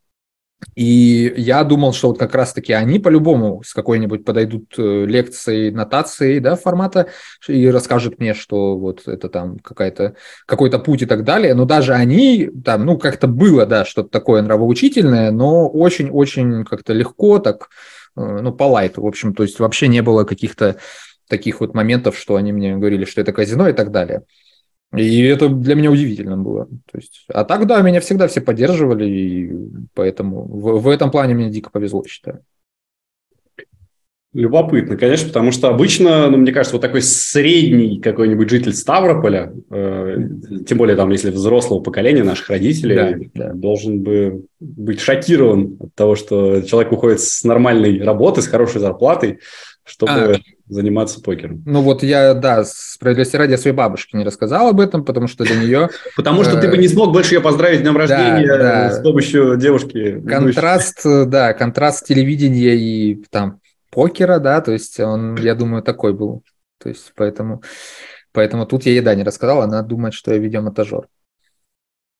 и я думал, что вот как раз-таки они по-любому с какой-нибудь подойдут э, лекцией, нотацией, да, формата и расскажут мне, что вот это там какая-то, какой-то путь и так далее. Но даже они там, ну, как-то было, да, что-то такое нравоучительное, но очень-очень как-то легко так, э, ну, по лайту, в общем, то есть вообще не было каких-то таких вот моментов, что они мне говорили, что это казино и так далее. И это для меня удивительно было. То есть, а так, да, меня всегда все поддерживали, и поэтому в, в этом плане мне дико повезло, считаю. Любопытно, конечно, потому что обычно, ну, мне кажется, вот такой средний какой-нибудь житель Ставрополя, э, тем более там, если взрослого поколения наших родителей, да, да. должен бы быть шокирован от того, что человек уходит с нормальной работы, с хорошей зарплатой, чтобы а, заниматься покером. Ну вот я, да, справедливости ради, я своей бабушке не рассказал об этом, потому что для нее... [LAUGHS] Потому что ты бы не э, смог больше ее поздравить с днем рождения с помощью девушки. Контраст, да, контраст телевидения и там покера, да, то есть он, я думаю, такой был. То есть поэтому, поэтому тут я еда не рассказал, она думает, что я видеомонтажер.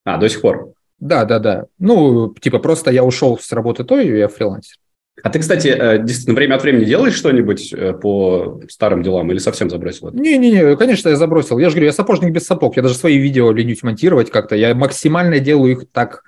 А, до сих пор? Да, да, да. Ну, типа просто я ушел с работы той, я фрилансер. А ты, кстати, э, действительно, время от времени делаешь что-нибудь э, по старым делам или совсем забросил Не-не-не, конечно, я забросил. Я же говорю, я сапожник без сапог. Я даже свои видео ленюсь монтировать как-то. Я максимально делаю их так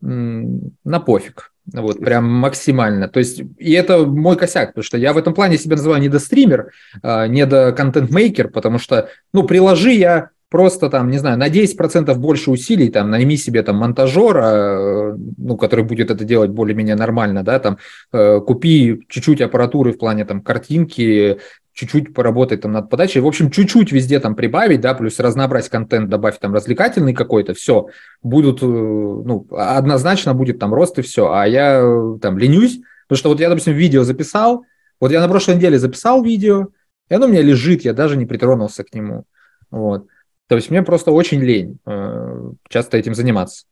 на пофиг. Вот, прям максимально. То есть, и это мой косяк, потому что я в этом плане себя называю не до стример, а не до контент-мейкер, потому что, ну, приложи я просто там, не знаю, на 10% больше усилий, там, найми себе там монтажера, ну, который будет это делать более-менее нормально, да, там, э, купи чуть-чуть аппаратуры в плане там картинки, чуть-чуть поработать там над подачей, в общем, чуть-чуть везде там прибавить, да, плюс разнообразить контент, добавить там развлекательный какой-то, все, будут, э, ну, однозначно будет там рост и все, а я э, там ленюсь, потому что вот я, допустим, видео записал, вот я на прошлой неделе записал видео, и оно у меня лежит, я даже не притронулся к нему, вот, то есть мне просто очень лень э, часто этим заниматься.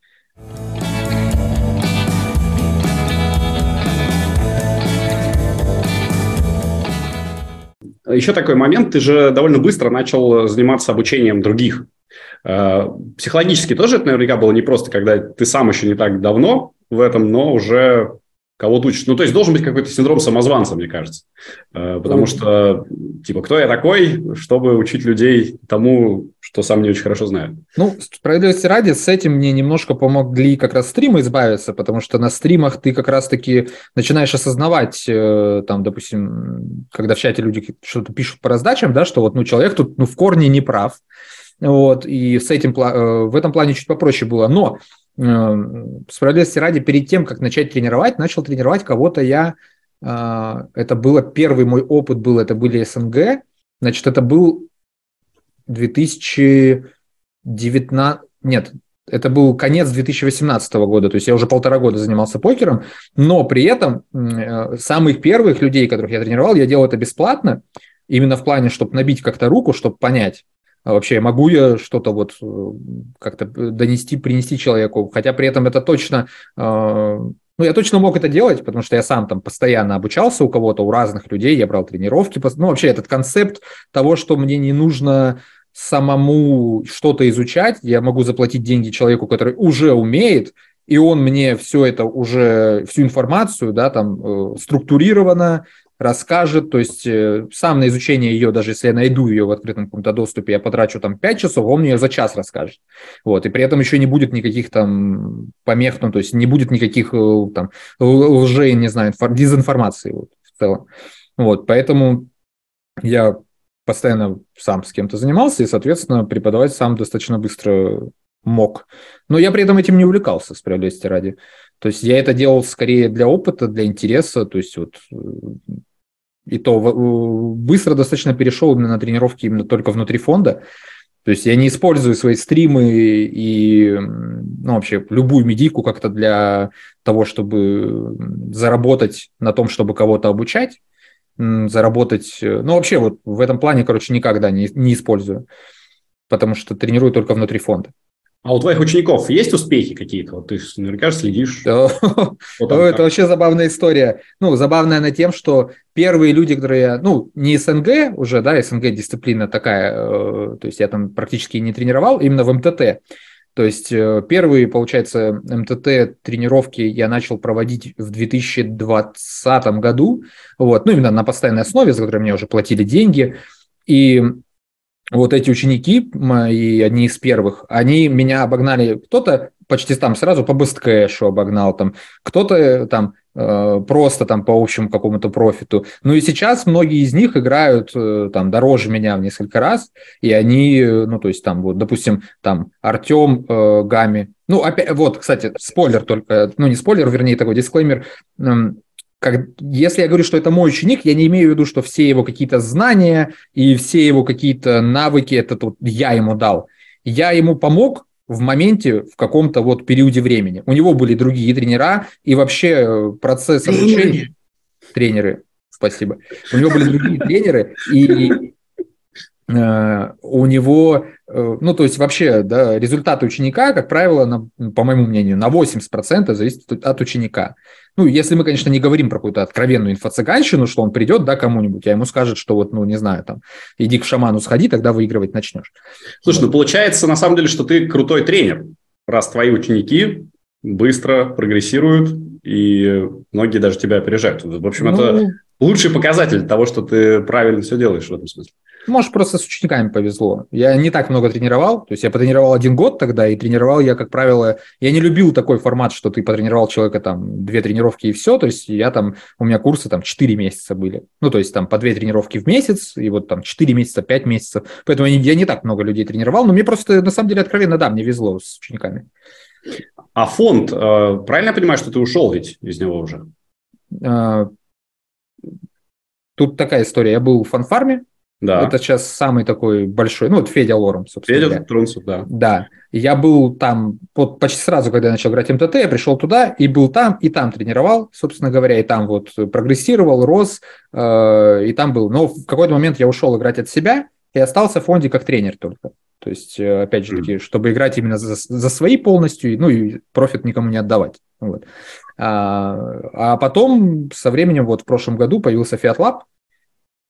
Еще такой момент, ты же довольно быстро начал заниматься обучением других. Э, психологически тоже это наверняка было непросто, когда ты сам еще не так давно в этом, но уже кого-то учишь. Ну, то есть должен быть какой-то синдром самозванца, мне кажется. Э, потому что, типа, кто я такой, чтобы учить людей тому, что сам не очень хорошо знаю. Ну, справедливости ради, с этим мне немножко помогли как раз стримы избавиться, потому что на стримах ты как раз-таки начинаешь осознавать, э, там, допустим, когда в чате люди что-то пишут по раздачам, да, что вот, ну, человек тут, ну, в корне не прав, вот, и с этим, э, в этом плане чуть попроще было, но справедливости ради, перед тем, как начать тренировать, начал тренировать кого-то я, это было первый мой опыт был, это были СНГ, значит, это был 2019, нет, это был конец 2018 года, то есть я уже полтора года занимался покером, но при этом э, самых первых людей, которых я тренировал, я делал это бесплатно, именно в плане, чтобы набить как-то руку, чтобы понять, вообще могу я что-то вот э, как-то донести, принести человеку, хотя при этом это точно э, ну, я точно мог это делать, потому что я сам там постоянно обучался у кого-то, у разных людей, я брал тренировки. Ну, вообще этот концепт того, что мне не нужно самому что-то изучать, я могу заплатить деньги человеку, который уже умеет, и он мне все это уже, всю информацию, да, там, э, структурированно расскажет, то есть э, сам на изучение ее, даже если я найду ее в открытом каком-то доступе, я потрачу там 5 часов, он мне ее за час расскажет. Вот, и при этом еще не будет никаких там помех, ну, то есть не будет никаких э, там лжей, не знаю, дезинформации вот, в целом. Вот, поэтому я постоянно сам с кем-то занимался, и, соответственно, преподавать сам достаточно быстро мог. Но я при этом этим не увлекался, справедливости ради. То есть я это делал скорее для опыта, для интереса, то есть вот э, и то э, быстро достаточно перешел именно на тренировки именно только внутри фонда. То есть я не использую свои стримы и ну, вообще любую медийку как-то для того, чтобы заработать на том, чтобы кого-то обучать заработать. Э, ну, вообще, вот в этом плане, короче, никогда не, не использую, потому что тренирую только внутри фонда. А у твоих учеников есть успехи какие-то? Вот ты наверняка следишь. [LAUGHS] Это вообще забавная история. Ну, забавная на тем, что первые люди, которые, ну, не СНГ уже, да, СНГ дисциплина такая, э, то есть я там практически не тренировал, именно в МТТ. То есть э, первые, получается, МТТ тренировки я начал проводить в 2020 году, вот, ну, именно на постоянной основе, за которой мне уже платили деньги. И вот эти ученики, мои одни из первых, они меня обогнали, кто-то почти там сразу по бысткэшу обогнал, там, кто-то там Э, просто там по общему какому-то профиту. Ну и сейчас многие из них играют э, там дороже меня в несколько раз, и они, э, ну то есть там вот, допустим, там Артем э, Гами, ну опять, вот, кстати, спойлер только, ну не спойлер, вернее такой дисклеймер, как, если я говорю, что это мой ученик, я не имею в виду, что все его какие-то знания и все его какие-то навыки, это вот я ему дал. Я ему помог в моменте, в каком-то вот периоде времени. У него были другие тренера, и вообще э, процесс обучения... Тренеры, спасибо. У него были другие тренеры, и э, у него, э, ну, то есть вообще, да, результаты ученика, как правило, на, по моему мнению, на 80% зависит от ученика. Ну, если мы, конечно, не говорим про какую-то откровенную инфо-цыганщину, что он придет, да, кому-нибудь, а ему скажет, что вот, ну, не знаю, там, иди к шаману сходи, тогда выигрывать начнешь. Слушай, вот. ну, получается, на самом деле, что ты крутой тренер, раз твои ученики быстро прогрессируют, и многие даже тебя опережают. В общем, ну... это лучший показатель того, что ты правильно все делаешь в этом смысле. Может, просто с учениками повезло. Я не так много тренировал, то есть я потренировал один год тогда, и тренировал я, как правило, я не любил такой формат, что ты потренировал человека там две тренировки и все, то есть я там, у меня курсы там 4 месяца были, ну, то есть там по две тренировки в месяц, и вот там 4 месяца, 5 месяцев, поэтому я не, я не так много людей тренировал, но мне просто, на самом деле, откровенно, да, мне везло с учениками. А фонд, э, правильно я понимаю, что ты ушел ведь из него уже? А, тут такая история, я был в фанфарме, да. Это сейчас самый такой большой, ну, вот Федя Лором, собственно Федя Трунцев, да. Да. Я был там вот почти сразу, когда я начал играть МТТ, я пришел туда и был там, и там тренировал, собственно говоря, и там вот прогрессировал, рос, э, и там был. Но в какой-то момент я ушел играть от себя и остался в фонде как тренер только. То есть, э, опять же таки, чтобы играть именно за, за свои полностью, ну и профит никому не отдавать. Вот. А, а потом со временем, вот в прошлом году появился Fiat Lab,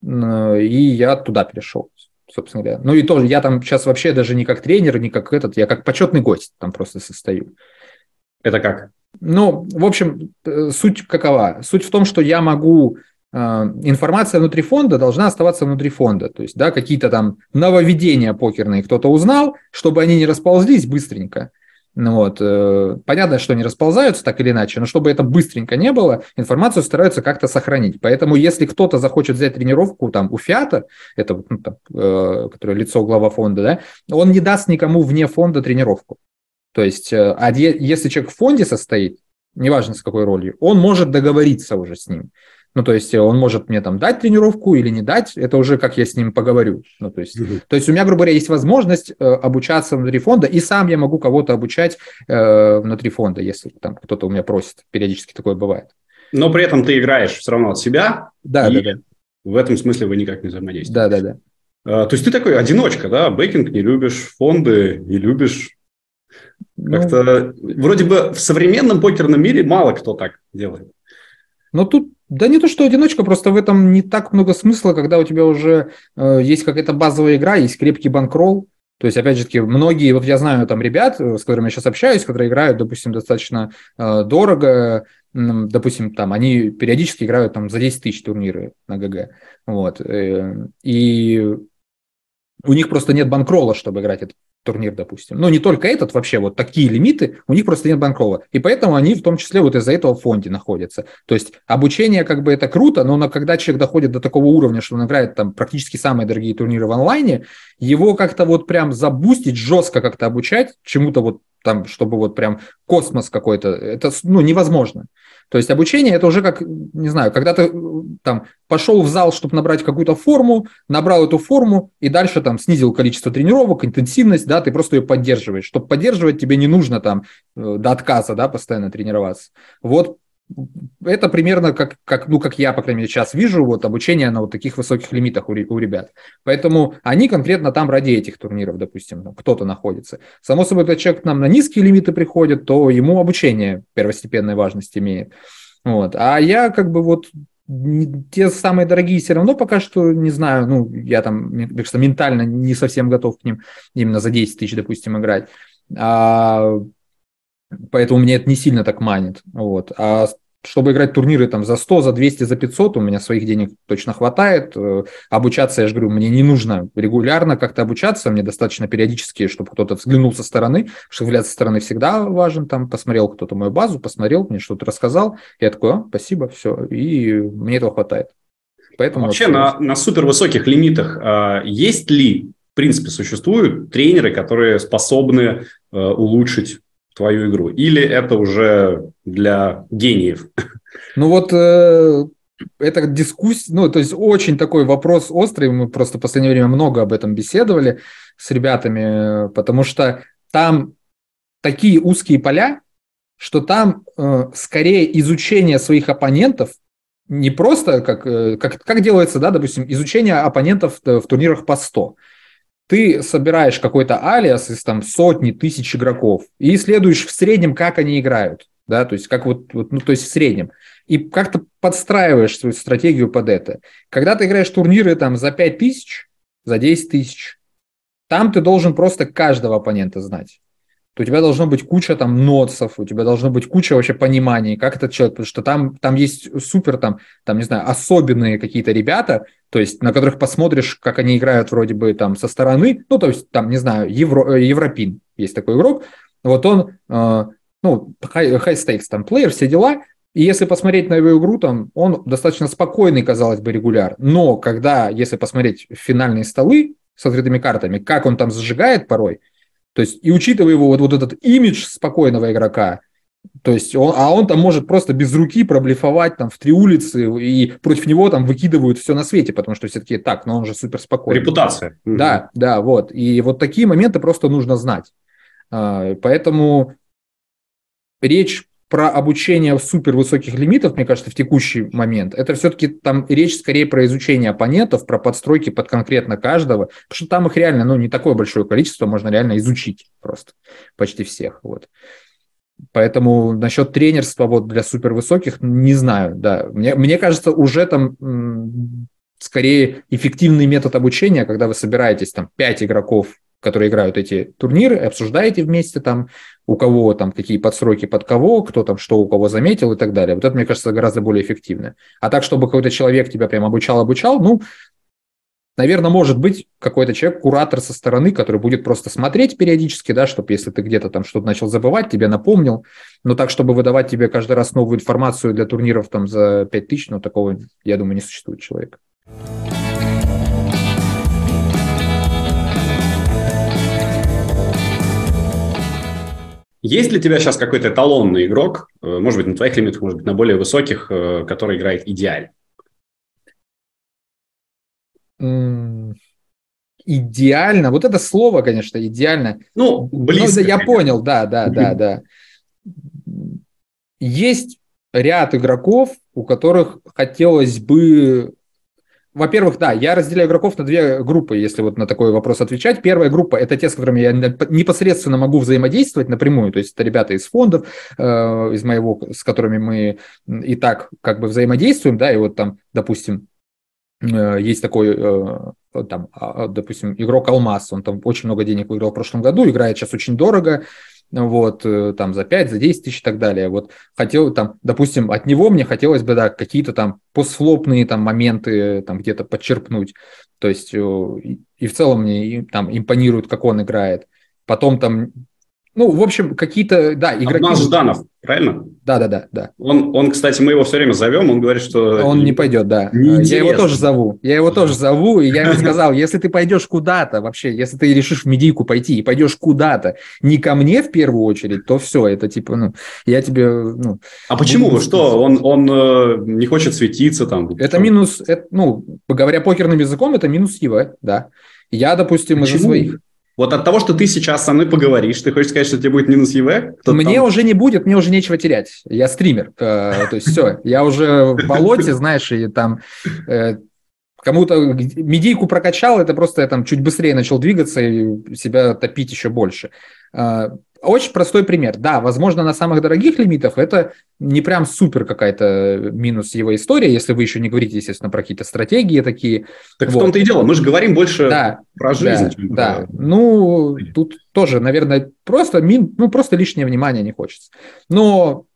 и я туда перешел, собственно говоря. Ну и тоже, я там сейчас вообще даже не как тренер, не как этот, я как почетный гость там просто состою. Это как? Ну, в общем, э, суть какова? Суть в том, что я могу э, информация внутри фонда должна оставаться внутри фонда. То есть, да, какие-то там нововведения покерные кто-то узнал, чтобы они не расползлись быстренько. Ну вот. Э, понятно, что они расползаются так или иначе, но чтобы это быстренько не было, информацию стараются как-то сохранить. Поэтому если кто-то захочет взять тренировку там, у Фиата, это ну, там, э, которое лицо глава фонда, да, он не даст никому вне фонда тренировку. То есть, э, а если человек в фонде состоит, неважно с какой ролью, он может договориться уже с ним. Ну, то есть он может мне там дать тренировку или не дать, это уже как я с ним поговорю. Ну, то есть, mm-hmm. то есть у меня, грубо говоря, есть возможность э, обучаться внутри фонда, и сам я могу кого-то обучать э, внутри фонда, если там кто-то у меня просит. Периодически такое бывает. Но при этом ты играешь все равно от себя. Да, да, да. В этом смысле вы никак не взаимодействуете. Да, да, да. А, то есть ты такой одиночка, да? Бэкинг не любишь, фонды не любишь. Ну, Как-то вроде бы в современном покерном мире мало кто так делает. Но тут да не то, что одиночка, просто в этом не так много смысла, когда у тебя уже э, есть какая-то базовая игра, есть крепкий банкролл. То есть, опять же таки, многие, вот я знаю там ребят, э, с которыми я сейчас общаюсь, которые играют, допустим, достаточно э, дорого, допустим, там, они периодически играют там за 10 тысяч турниры на ГГ. Вот. Э, и у них просто нет банкрола, чтобы играть этот турнир, допустим. Но не только этот, вообще вот такие лимиты, у них просто нет банкрола. И поэтому они в том числе вот из-за этого в фонде находятся. То есть обучение как бы это круто, но когда человек доходит до такого уровня, что он играет там практически самые дорогие турниры в онлайне, его как-то вот прям забустить, жестко как-то обучать чему-то вот там, чтобы вот прям космос какой-то, это ну, невозможно. То есть обучение это уже как, не знаю, когда ты там пошел в зал, чтобы набрать какую-то форму, набрал эту форму и дальше там снизил количество тренировок, интенсивность, да, ты просто ее поддерживаешь. Чтобы поддерживать, тебе не нужно там э, до отказа, да, постоянно тренироваться. Вот это примерно как, как, ну, как я, по крайней мере, сейчас вижу, вот обучение на вот таких высоких лимитах у, у ребят. Поэтому они конкретно там ради этих турниров, допустим, ну, кто-то находится. Само собой, когда человек к нам на низкие лимиты приходит, то ему обучение первостепенной важности имеет. Вот. А я как бы вот те самые дорогие все равно пока что не знаю, ну, я там, мне кажется, ментально не совсем готов к ним именно за 10 тысяч, допустим, играть. А Поэтому мне это не сильно так манит. Вот. А чтобы играть турниры там за 100, за 200, за 500, у меня своих денег точно хватает. Э, обучаться, я же говорю, мне не нужно регулярно как-то обучаться, мне достаточно периодически, чтобы кто-то взглянул со стороны, что взгляд со стороны всегда важен, там посмотрел кто-то мою базу, посмотрел, мне что-то рассказал, я такой, а, спасибо, все, и мне этого хватает. Поэтому Вообще вот, на, на супервысоких лимитах э, есть ли, в принципе, существуют тренеры, которые способны э, улучшить твою игру? Или это уже для гениев? Ну вот э, это дискуссия, ну, то есть очень такой вопрос острый, мы просто в последнее время много об этом беседовали с ребятами, потому что там такие узкие поля, что там э, скорее изучение своих оппонентов не просто как, э, как, как делается, да, допустим, изучение оппонентов в турнирах по 100. Ты собираешь какой-то алиас из там сотни тысяч игроков и исследуешь в среднем, как они играют, да, то есть как вот, вот ну, то есть в среднем и как-то подстраиваешь свою стратегию под это. Когда ты играешь турниры там за 5 тысяч, за 10 тысяч, там ты должен просто каждого оппонента знать. То у тебя должно быть куча там нотсов, у тебя должно быть куча вообще пониманий, как этот человек, потому что там, там есть супер там, там, не знаю, особенные какие-то ребята, то есть на которых посмотришь, как они играют вроде бы там со стороны, ну, то есть там, не знаю, Евро, э, Европин, есть такой игрок, вот он, э, ну, high, high stakes там плеер, все дела, и если посмотреть на его игру, там он достаточно спокойный, казалось бы, регуляр. Но когда, если посмотреть финальные столы с открытыми картами, как он там зажигает порой, то есть и учитывая его вот, вот этот имидж спокойного игрока, то есть он, а он там может просто без руки проблефовать там в три улицы, и против него там выкидывают все на свете, потому что все-таки так, но он же супер спокойный. Репутация. Да, да, вот. И вот такие моменты просто нужно знать. А, поэтому речь про обучение супер высоких лимитов, мне кажется, в текущий момент, это все-таки там речь скорее про изучение оппонентов, про подстройки под конкретно каждого, потому что там их реально, ну, не такое большое количество, можно реально изучить просто почти всех, вот. Поэтому насчет тренерства вот для супервысоких не знаю, да. Мне, мне кажется, уже там скорее эффективный метод обучения, когда вы собираетесь там 5 игроков которые играют эти турниры, обсуждаете вместе там, у кого там какие подстройки под кого, кто там что у кого заметил и так далее. Вот это, мне кажется, гораздо более эффективно. А так, чтобы какой-то человек тебя прям обучал-обучал, ну, наверное, может быть какой-то человек, куратор со стороны, который будет просто смотреть периодически, да, чтобы если ты где-то там что-то начал забывать, тебе напомнил. Но так, чтобы выдавать тебе каждый раз новую информацию для турниров там за 5000, ну, такого, я думаю, не существует человека. Есть ли у тебя сейчас какой-то эталонный игрок, э, может быть, на твоих лимитах, может быть, на более высоких, э, который играет идеально? Идеально. Вот это слово, конечно, идеально. Ну, близко. Ну, я понял, да, да, да, да. Есть ряд игроков, у которых хотелось бы во-первых, да, я разделяю игроков на две группы, если вот на такой вопрос отвечать. Первая группа – это те, с которыми я непосредственно могу взаимодействовать напрямую, то есть это ребята из фондов, э, из моего, с которыми мы и так как бы взаимодействуем, да, и вот там, допустим, э, есть такой, э, там, а, а, допустим, игрок Алмаз, он там очень много денег выиграл в прошлом году, играет сейчас очень дорого, вот, э, там за 5, за 10 тысяч и так далее. Вот хотел там, допустим, от него мне хотелось бы, да, какие-то там постфлопные там моменты там где-то подчерпнуть. То есть э, и в целом мне там импонирует, как он играет. Потом там ну, в общем, какие-то, да, игроки... Алмаз Жданов, правильно? Да, да, да, да. Он, он, кстати, мы его все время зовем, он говорит, что... Он не пойдет, да. Я его тоже зову. Я его тоже зову, и я ему сказал, [LAUGHS] если ты пойдешь куда-то вообще, если ты решишь в медийку пойти и пойдешь куда-то, не ко мне в первую очередь, то все, это типа, ну, я тебе, ну... А почему? Буду... Что, он, он э, не хочет светиться там? Это минус, это, ну, говоря покерным языком, это минус его, да. Я, допустим, из-за своих... Вот от того, что ты сейчас со мной поговоришь, ты хочешь сказать, что тебе будет минус ЕВ? Мне там... уже не будет, мне уже нечего терять. Я стример. Э, то есть все, я уже в болоте, знаешь, и там э, кому-то медийку прокачал, это просто я там чуть быстрее начал двигаться и себя топить еще больше. Э, очень простой пример. Да, возможно, на самых дорогих лимитах это не прям супер какая-то минус его история, если вы еще не говорите, естественно, про какие-то стратегии такие. Так вот. в том-то и дело, мы же говорим больше да, про жизнь. Да, да. ну, тут тоже, наверное, просто, мин, ну, просто лишнее внимание не хочется. Но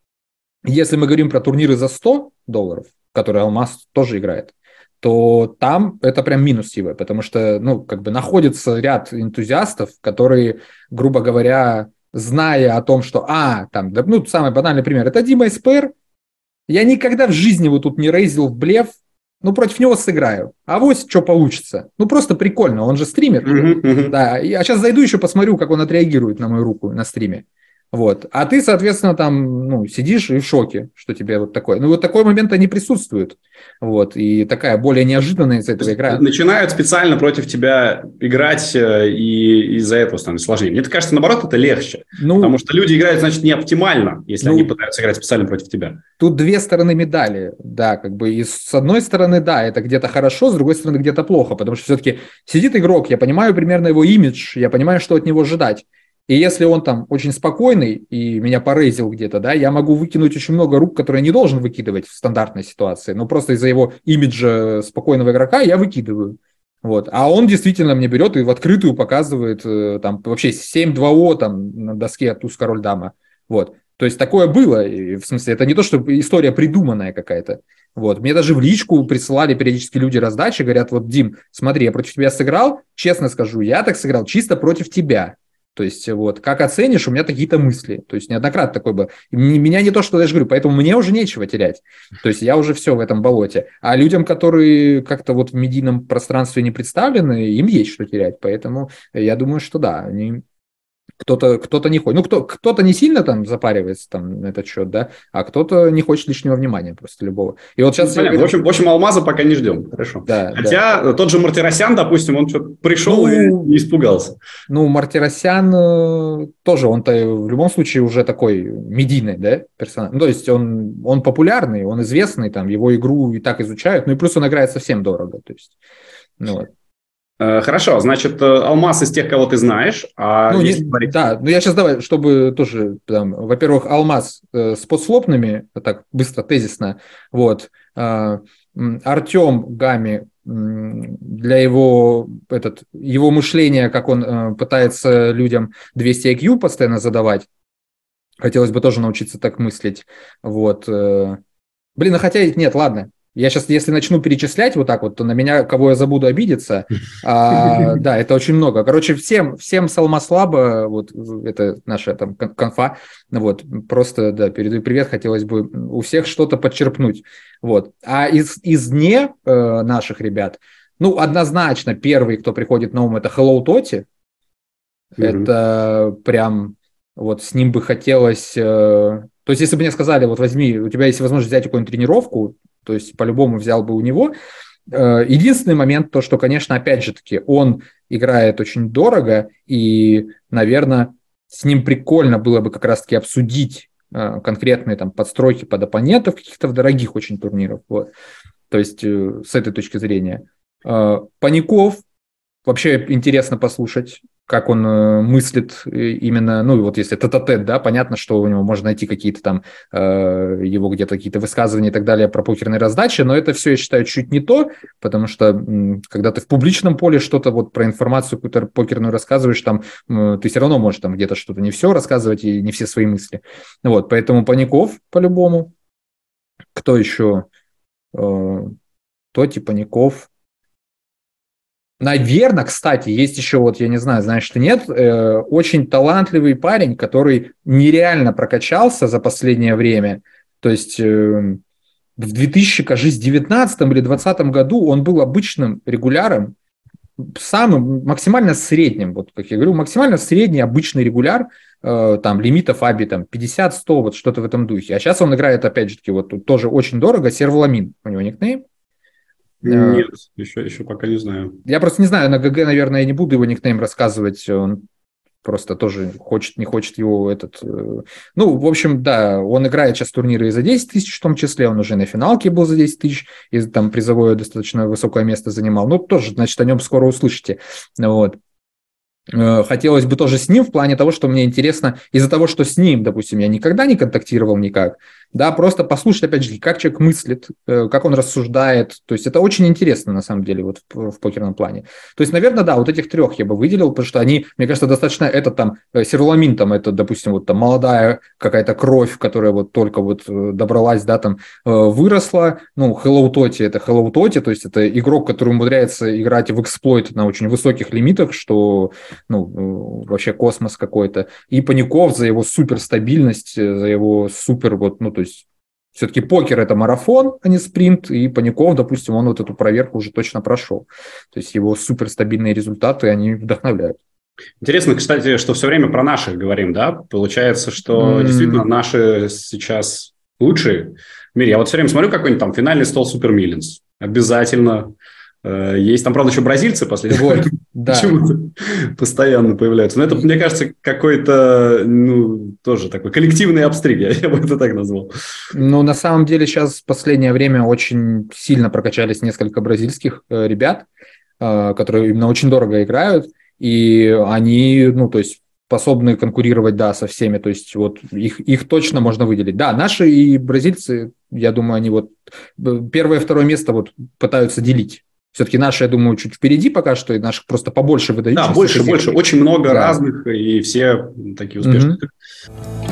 если мы говорим про турниры за 100 долларов, которые Алмаз тоже играет, то там это прям минус его, потому что, ну, как бы находится ряд энтузиастов, которые, грубо говоря, зная о том, что, а, там, да, ну, самый банальный пример, это Дима СПР, я никогда в жизни вот тут не рейзил в блеф, ну, против него сыграю. А вот что получится. Ну, просто прикольно, он же стример. Uh-huh, uh-huh. Да, я сейчас зайду еще посмотрю, как он отреагирует на мою руку на стриме. Вот. А ты, соответственно, там ну, сидишь и в шоке, что тебе вот такое. Ну, вот такой момент они присутствуют. Вот. И такая более неожиданная из этого игра. Начинают специально против тебя играть, э, и из-за этого становится сложнее. Мне кажется, наоборот, это легче. Ну, потому что люди играют, значит, не оптимально, если ну, они пытаются играть специально против тебя. Тут две стороны медали. Да, как бы и с одной стороны, да, это где-то хорошо, с другой стороны, где-то плохо. Потому что все-таки сидит игрок, я понимаю примерно его имидж, я понимаю, что от него ожидать. И если он там очень спокойный и меня порезил где-то, да, я могу выкинуть очень много рук, которые не должен выкидывать в стандартной ситуации, но просто из-за его имиджа спокойного игрока я выкидываю. Вот. А он действительно мне берет и в открытую показывает э, там вообще 7-2-О там на доске туз король дама. Вот. То есть такое было. И, в смысле, это не то, что история придуманная какая-то. Вот. Мне даже в личку присылали периодически люди раздачи, говорят, вот, Дим, смотри, я против тебя сыграл, честно скажу, я так сыграл чисто против тебя. То есть вот как оценишь, у меня какие-то мысли. То есть неоднократно такой бы. Меня не то, что даже говорю, поэтому мне уже нечего терять. То есть я уже все в этом болоте. А людям, которые как-то вот в медийном пространстве не представлены, им есть что терять. Поэтому я думаю, что да, они кто-то кто не хочет. Ну, кто, кто-то не сильно там запаривается там на этот счет, да, а кто-то не хочет лишнего внимания просто любого. И вот сейчас... Понятно. В, общем, в общем, Алмаза пока не ждем. Хорошо. Да, Хотя да. тот же Мартиросян, допустим, он что-то пришел ну, и испугался. Ну, Мартиросян э, тоже, он-то в любом случае уже такой медийный, да, персонаж. Ну, то есть он, он популярный, он известный, там, его игру и так изучают, ну и плюс он играет совсем дорого, то есть, ну вот. Э, хорошо, значит, э, Алмаз из тех, кого ты знаешь. А ну, не, говорить... Да, ну я сейчас давай, чтобы тоже, там, во-первых, Алмаз э, с подслопными, так быстро, тезисно, вот, э, Артем Гами для его, этот, его мышления, как он э, пытается людям 200 IQ постоянно задавать, хотелось бы тоже научиться так мыслить, вот. Э. Блин, а хотя нет, ладно, я сейчас, если начну перечислять вот так вот, то на меня, кого я забуду, обидеться. [LAUGHS] А, да, это очень много. Короче, всем, всем Салмаслаба, вот это наша там конфа, вот, просто, да, передаю привет, хотелось бы у всех что-то подчерпнуть. Вот. А из, из не э, наших ребят, ну, однозначно, первый, кто приходит на ум, это Hello Тоти. Mm-hmm. Это прям, вот с ним бы хотелось... Э, то есть, если бы мне сказали, вот возьми, у тебя есть возможность взять какую-нибудь тренировку, то есть по-любому взял бы у него. Э, единственный момент, то, что, конечно, опять же таки, он играет очень дорого, и, наверное, с ним прикольно было бы как раз-таки обсудить э, конкретные там подстройки под оппонентов каких-то в дорогих очень турниров. Вот. То есть э, с этой точки зрения. Паников вообще интересно послушать как он э, мыслит э, именно, ну, вот если тет-а-тет, да, понятно, что у него можно найти какие-то там, э, его где-то какие-то высказывания и так далее про покерные раздачи, но это все, я считаю, чуть не то, потому что когда ты в публичном поле что-то вот про информацию какую-то покерную рассказываешь, там ты все равно можешь там где-то что-то не все рассказывать и не все свои мысли. Вот, поэтому Паников по-любому. Кто еще? Э, Тоти, Паников, Наверное, кстати, есть еще вот, я не знаю, знаешь что нет, э, очень талантливый парень, который нереально прокачался за последнее время. То есть э, в 2019 или 2020 году он был обычным регуляром, самым максимально средним, вот как я говорю, максимально средний обычный регуляр, э, там лимитов Аби там 50-100, вот что-то в этом духе. А сейчас он играет, опять же таки, вот тут тоже очень дорого, Серволамин у него никнейм. Нет, еще, еще пока не знаю. Я просто не знаю, на ГГ, наверное, я не буду его никнейм рассказывать, он просто тоже хочет, не хочет его этот... Э, ну, в общем, да, он играет сейчас турниры и за 10 тысяч в том числе, он уже на финалке был за 10 тысяч, и там призовое достаточно высокое место занимал. Ну, тоже, значит, о нем скоро услышите. Вот. Э, хотелось бы тоже с ним в плане того, что мне интересно, из-за того, что с ним, допустим, я никогда не контактировал никак, да, просто послушать, опять же, как человек мыслит, э, как он рассуждает, то есть это очень интересно, на самом деле, вот в, в покерном плане. То есть, наверное, да, вот этих трех я бы выделил, потому что они, мне кажется, достаточно, это там, э, серволамин, там, это, допустим, вот там молодая какая-то кровь, которая вот только вот добралась, да, там, выросла, ну, Hello Toti, это Hello Toti, то есть это игрок, который умудряется играть в эксплойт на очень высоких лимитах, что ну, вообще космос какой-то. И Паников за его суперстабильность, за его супер, вот, ну, то есть все-таки покер – это марафон, а не спринт, и Паников, допустим, он вот эту проверку уже точно прошел. То есть его суперстабильные результаты, они вдохновляют. Интересно, кстати, что все время про наших говорим, да? Получается, что mm. действительно наши сейчас лучшие в мире. Я вот все время смотрю какой-нибудь там финальный стол Супер Миллинс. Обязательно есть там, правда, еще бразильцы последние. [LAUGHS] Вот, да. Почему-то постоянно появляются. Но это, мне кажется, какой-то, ну, тоже такой коллективный обстриг, я, [LAUGHS] я бы это так назвал. Ну, на самом деле, сейчас в последнее время очень сильно прокачались несколько бразильских э, ребят, э, которые именно очень дорого играют, и они, ну, то есть способны конкурировать, да, со всеми, то есть вот их, их точно можно выделить. Да, наши и бразильцы, я думаю, они вот э, первое и второе место вот пытаются делить. Все-таки наши, я думаю, чуть впереди пока что, и наших просто побольше выдают. Да, больше, больше. Очень много да. разных, и все такие успешные. Угу.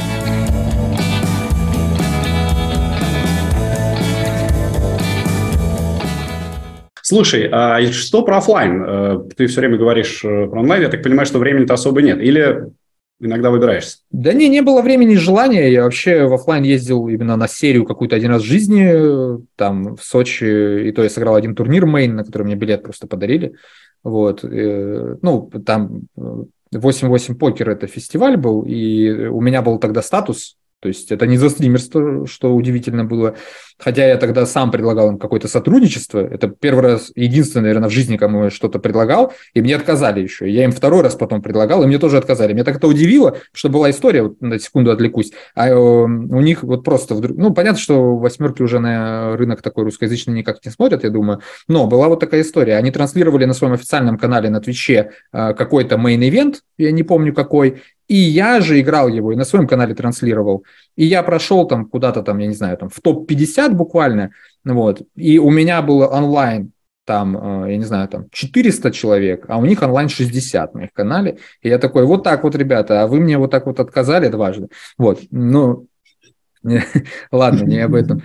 Слушай, а что про офлайн? Э, ты все время говоришь э, про онлайн, я так понимаю, что времени-то особо нет. Или иногда выбираешься? Да не, не было времени и желания. Я вообще в офлайн ездил именно на серию какую-то один раз в жизни. Там в Сочи, и то я сыграл один турнир мейн, на который мне билет просто подарили. Вот. Э, ну, там 8-8 покер это фестиваль был, и у меня был тогда статус то есть это не за стримерство, что удивительно было. Хотя я тогда сам предлагал им какое-то сотрудничество. Это первый раз, единственное, наверное, в жизни, кому я что-то предлагал, и мне отказали еще. Я им второй раз потом предлагал, и мне тоже отказали. Меня так это удивило, что была история, вот на секунду отвлекусь, а э, у них вот просто вдруг... Ну, понятно, что восьмерки уже на рынок такой русскоязычный никак не смотрят, я думаю, но была вот такая история. Они транслировали на своем официальном канале на Twitch е э, какой-то main event, я не помню какой, и я же играл его и на своем канале транслировал. И я прошел там куда-то там, я не знаю, там в топ-50 буквально. Вот. И у меня было онлайн там, э, я не знаю, там 400 человек, а у них онлайн 60 на их канале. И я такой, вот так вот, ребята, а вы мне вот так вот отказали дважды. Вот, ну, [LAUGHS] ладно, не об этом.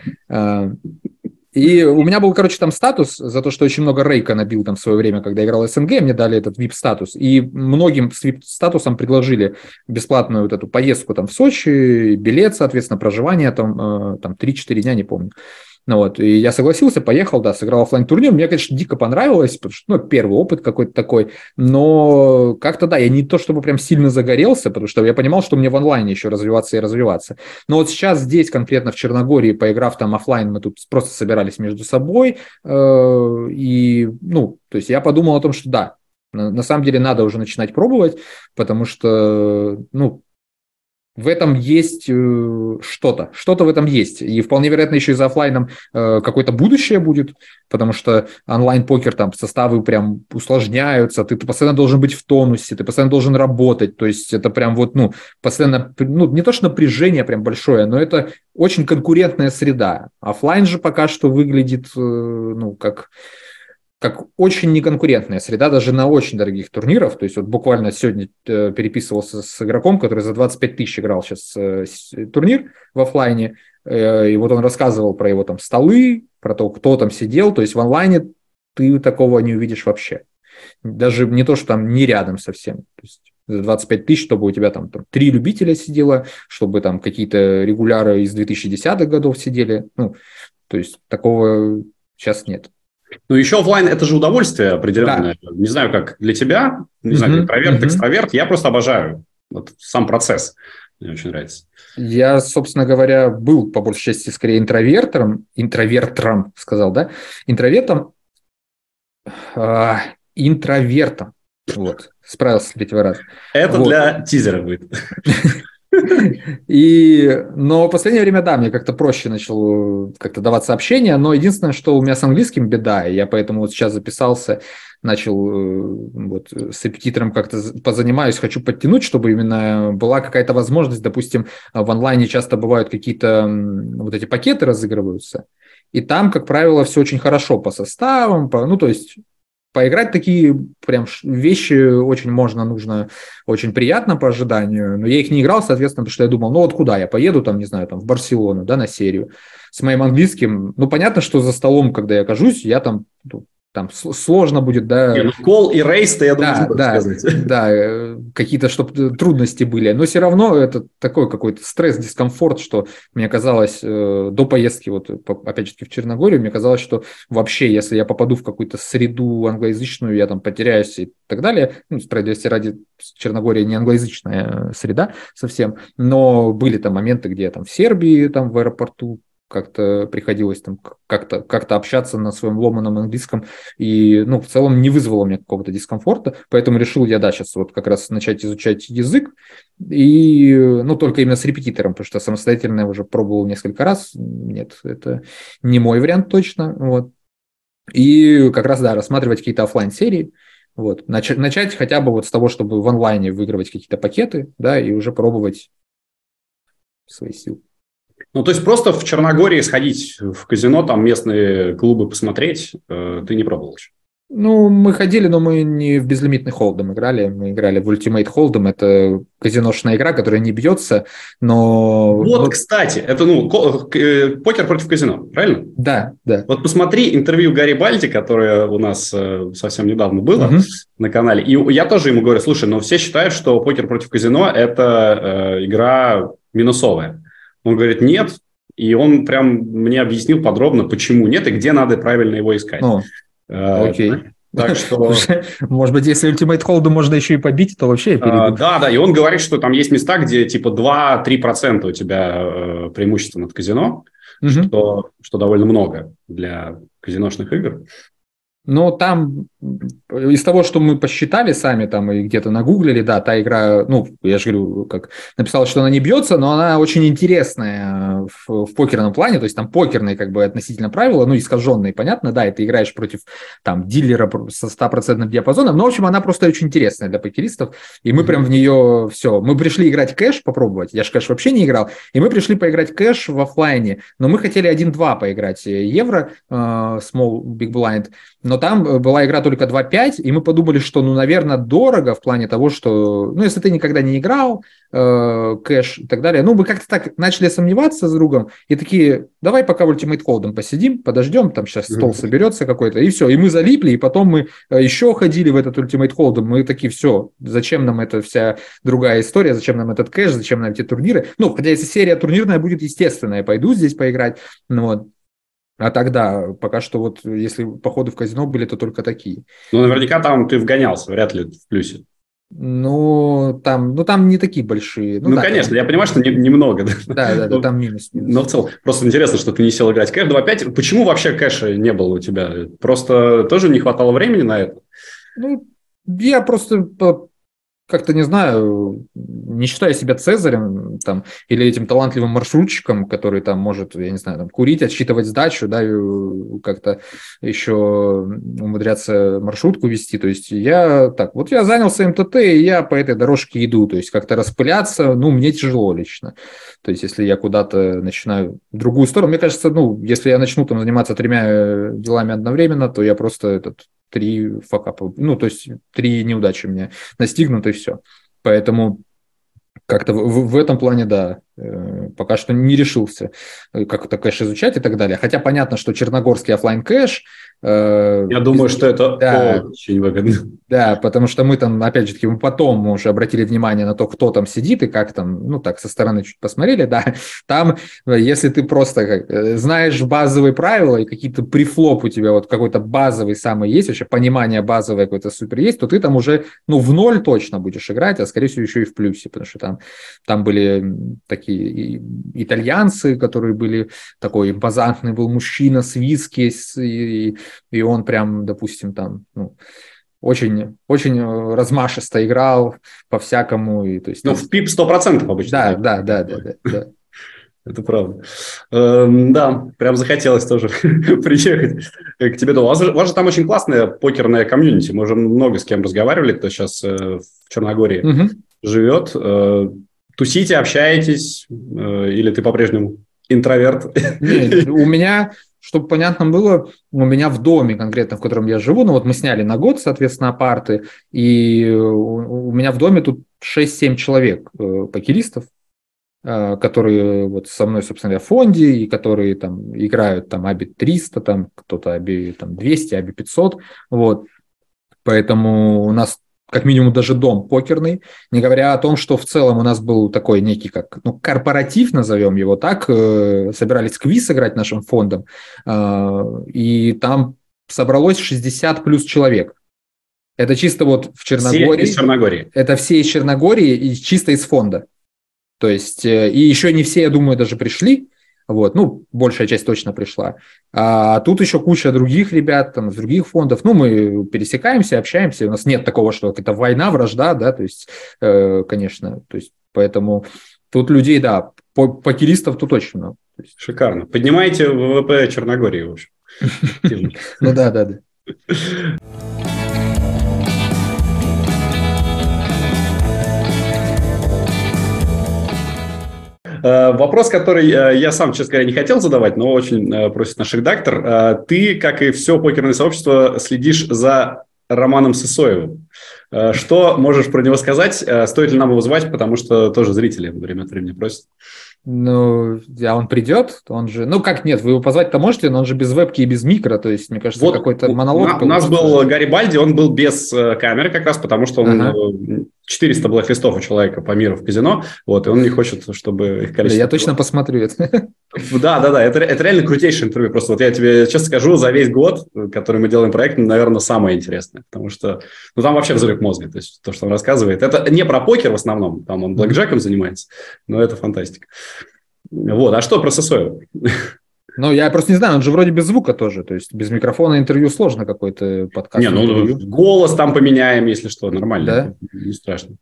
И у меня был, короче, там статус за то, что очень много рейка набил там в свое время, когда играл СНГ, мне дали этот VIP-статус. И многим с VIP-статусом предложили бесплатную вот эту поездку там в Сочи, билет, соответственно, проживание там, э, там 3-4 дня, не помню. Ну вот, и я согласился, поехал, да, сыграл офлайн турнир. Мне, конечно, дико понравилось, потому что, ну, первый опыт какой-то такой, но как-то, да, я не то чтобы прям сильно загорелся, потому что я понимал, что мне в онлайне еще развиваться и развиваться. Но вот сейчас здесь, конкретно в Черногории, поиграв там офлайн, мы тут просто собирались между собой, э, и, ну, то есть я подумал о том, что да, на, на самом деле надо уже начинать пробовать, потому что, ну, в этом есть э, что-то, что-то в этом есть. И вполне вероятно еще и за офлайном э, какое-то будущее будет, потому что онлайн-покер там составы прям усложняются, ты, ты постоянно должен быть в тонусе, ты постоянно должен работать, то есть это прям вот, ну, постоянно, ну, не то что напряжение прям большое, но это очень конкурентная среда. Офлайн же пока что выглядит, э, ну, как как очень неконкурентная среда даже на очень дорогих турнирах. То есть вот буквально сегодня э, переписывался с игроком, который за 25 тысяч играл сейчас э, турнир в офлайне. Э, и вот он рассказывал про его там столы, про то, кто там сидел. То есть в онлайне ты такого не увидишь вообще. Даже не то, что там не рядом совсем. То есть за 25 тысяч, чтобы у тебя там, там три любителя сидело, чтобы там какие-то регуляры из 2010-х годов сидели. Ну, то есть такого сейчас нет. Ну, еще офлайн это же удовольствие определенное. Да. Не знаю, как для тебя, не знаю, интроверт, экстраверт. Я просто обожаю вот сам процесс. Мне очень нравится. Я, собственно говоря, был по большей части скорее интровертом, интровертором, сказал, да? Интровертом, а, интровертом. Вот, справился с третьего раза. Это вот. для тизера будет. [LAUGHS] И, но в последнее время, да, мне как-то проще начал э, как-то давать сообщения, но единственное, что у меня с английским беда, и я поэтому вот сейчас записался, начал э, вот с репетитором как-то позанимаюсь, хочу подтянуть, чтобы именно была какая-то возможность, допустим, в онлайне часто бывают какие-то вот эти пакеты разыгрываются, и там, как правило, все очень хорошо по составам, по, ну, то есть поиграть. Такие прям вещи очень можно, нужно, очень приятно по ожиданию, но я их не играл, соответственно, потому что я думал, ну вот куда я поеду, там, не знаю, там, в Барселону, да, на серию с моим английским, ну, понятно, что за столом, когда я окажусь, я там ну, там сложно будет, да. Не, ну, кол и рейс-то, я думаю, да, да, да, э, какие-то чтобы трудности были, но все равно это такой какой-то стресс, дискомфорт, что мне казалось э, до поездки, вот опять же в Черногорию, мне казалось, что вообще, если я попаду в какую-то среду англоязычную, я там потеряюсь и так далее, ну, справедливости ради, Черногория не англоязычная среда совсем, но были там моменты, где я там в Сербии, там в аэропорту как-то приходилось там как-то как общаться на своем ломаном английском, и, ну, в целом не вызвало меня какого-то дискомфорта, поэтому решил я, да, сейчас вот как раз начать изучать язык, и, ну, только именно с репетитором, потому что самостоятельно я уже пробовал несколько раз, нет, это не мой вариант точно, вот, и как раз, да, рассматривать какие-то офлайн серии вот, начать, начать хотя бы вот с того, чтобы в онлайне выигрывать какие-то пакеты, да, и уже пробовать свои силы. Ну, то есть просто в Черногории сходить в казино, там местные клубы посмотреть, э, ты не пробовал еще? Ну, мы ходили, но мы не в безлимитный холдом играли, мы играли в Ultimate Hold'em, это казиношная игра, которая не бьется, но... Вот, вот... кстати, это, ну, э, покер против казино, правильно? Да, да. Вот посмотри интервью Гарри Бальти, которое у нас э, совсем недавно было угу. на канале, и я тоже ему говорю, слушай, но все считают, что покер против казино – это э, игра минусовая. Он говорит, нет, и он прям мне объяснил подробно, почему нет и где надо правильно его искать. О, э, окей. Так что... [LAUGHS] Может быть, если Ultimate Hold можно еще и побить, то вообще. А, да, да, и он говорит, что там есть места, где типа 2-3% у тебя э, преимущество над казино, угу. что, что довольно много для казиношных игр. Но там из того, что мы посчитали сами там и где-то нагуглили, да, та игра, ну, я же говорю, как написал, что она не бьется, но она очень интересная в, в покерном плане, то есть там покерные как бы относительно правила, ну, искаженные, понятно, да, и ты играешь против там дилера со стопроцентным диапазоном, но, в общем, она просто очень интересная для покеристов, и мы прям в нее все, мы пришли играть кэш попробовать, я же кэш вообще не играл, и мы пришли поиграть кэш в офлайне, но мы хотели 1-2 поиграть э, евро, э, small big blind, но там была игра только 2.5, и мы подумали, что, ну, наверное, дорого в плане того, что, ну, если ты никогда не играл, э, кэш и так далее, ну, мы как-то так начали сомневаться с другом, и такие, давай пока в Ultimate Hold'em посидим, подождем, там сейчас стол соберется какой-то, и все, и мы залипли, и потом мы э, еще ходили в этот Ultimate Hold'em, мы такие, все, зачем нам эта вся другая история, зачем нам этот кэш, зачем нам эти турниры, ну, хотя если серия турнирная будет, естественно, я пойду здесь поиграть, ну, вот, а тогда, пока что вот, если походы в казино были, то только такие. Ну, наверняка там ты вгонялся, вряд ли в плюсе. Ну, там, ну, там не такие большие. Ну, ну да, конечно, там... я понимаю, что немного. Не да, да, да, там минус, минус. Но в целом, просто интересно, что ты не сел играть кэш 2.5. Почему вообще кэша не было у тебя? Просто тоже не хватало времени на это? Ну, я просто как-то, не знаю, не считаю себя Цезарем там, или этим талантливым маршрутчиком, который там может, я не знаю, там, курить, отсчитывать сдачу, да, как-то еще умудряться маршрутку вести. То есть я так, вот я занялся МТТ, и я по этой дорожке иду. То есть как-то распыляться, ну, мне тяжело лично. То есть если я куда-то начинаю в другую сторону, мне кажется, ну, если я начну там заниматься тремя делами одновременно, то я просто этот три факапа, ну, то есть три неудачи мне настигнут, и все. Поэтому как-то в, в этом плане, да, пока что не решился э, как это кэш изучать и так далее. Хотя понятно, что черногорский офлайн кэш Э, Я думаю, что это да, очень выгодно. Да, потому что мы там, опять же таки, мы потом уже обратили внимание на то, кто там сидит и как там, ну так, со стороны чуть посмотрели, да, там, если ты просто как, э, знаешь базовые правила и какие-то прифлоп у тебя вот какой-то базовый самый есть, вообще понимание базовое какое-то супер есть, то ты там уже, ну, в ноль точно будешь играть, а скорее всего еще и в плюсе, потому что там, там были такие итальянцы, которые были, такой импозантный был мужчина с виски, и, и он прям, допустим, там, ну, очень, очень э, размашисто играл по-всякому. И, то есть, ну, в пип 100% обычно. Да, да, да, да, да, да. Это правда. Эм, да, прям захотелось тоже [LAUGHS] приехать к тебе. У вас, у вас же там очень классная покерная комьюнити. Мы уже много с кем разговаривали, кто сейчас э, в Черногории угу. живет. Э, тусите, общаетесь? Э, или ты по-прежнему интроверт? Нет, у меня чтобы понятно было, у меня в доме конкретно, в котором я живу, ну вот мы сняли на год, соответственно, апарты, и у меня в доме тут 6-7 человек э, покеристов, э, которые вот со мной, собственно, в фонде, и которые там играют там ABI 300, там кто-то ABI там, 200, ABI 500, вот. Поэтому у нас как минимум даже дом покерный, не говоря о том, что в целом у нас был такой некий как ну, корпоратив, назовем его так, э, собирались квиз играть нашим фондом, э, и там собралось 60 плюс человек. Это чисто вот в Черногории. Все из Черногории. Это все из Черногории и чисто из фонда. То есть, э, и еще не все, я думаю, даже пришли, вот, ну, большая часть точно пришла. А тут еще куча других ребят, там, других фондов. Ну, мы пересекаемся, общаемся. У нас нет такого, что это война, вражда, да, то есть, э, конечно, то есть, поэтому тут людей, да, покеристов тут очень много. Шикарно. Поднимаете ВВП Черногории, в общем. [LAUGHS] Ну да, да, да. [LAUGHS] вопрос, который э, я сам, честно говоря, не хотел задавать, но очень э, просит наш редактор. Ты, как и все покерное сообщество, следишь за Романом Сысоевым. Что можешь про него сказать? Стоит ли нам его звать, потому что тоже зрители время от времени просят. Ну, а он придет, он же... Ну, как нет, вы его позвать-то можете, но он же без вебки и без микро, то есть, мне кажется, вот какой-то монолог. У нас был Гарри Бальди, он был без камеры как раз, потому что он ага. 400 блэк-листов у человека по миру в казино, вот, и он не хочет, чтобы их количество... Да, я точно посмотрю это. Да, да, да, это, это реально крутейшее интервью. Просто вот я тебе честно скажу, за весь год, который мы делаем проект, наверное, самое интересное, потому что, ну, там вообще взрыв мозга, то есть то, что он рассказывает. Это не про покер в основном, там он блэкджеком занимается, но это фантастика. Вот, а что про Сосоева? Ну, я просто не знаю, он же вроде без звука тоже, то есть без микрофона интервью сложно какой-то подкаст. Не, ну интервью. голос там поменяем, если что, нормально, да? не страшно.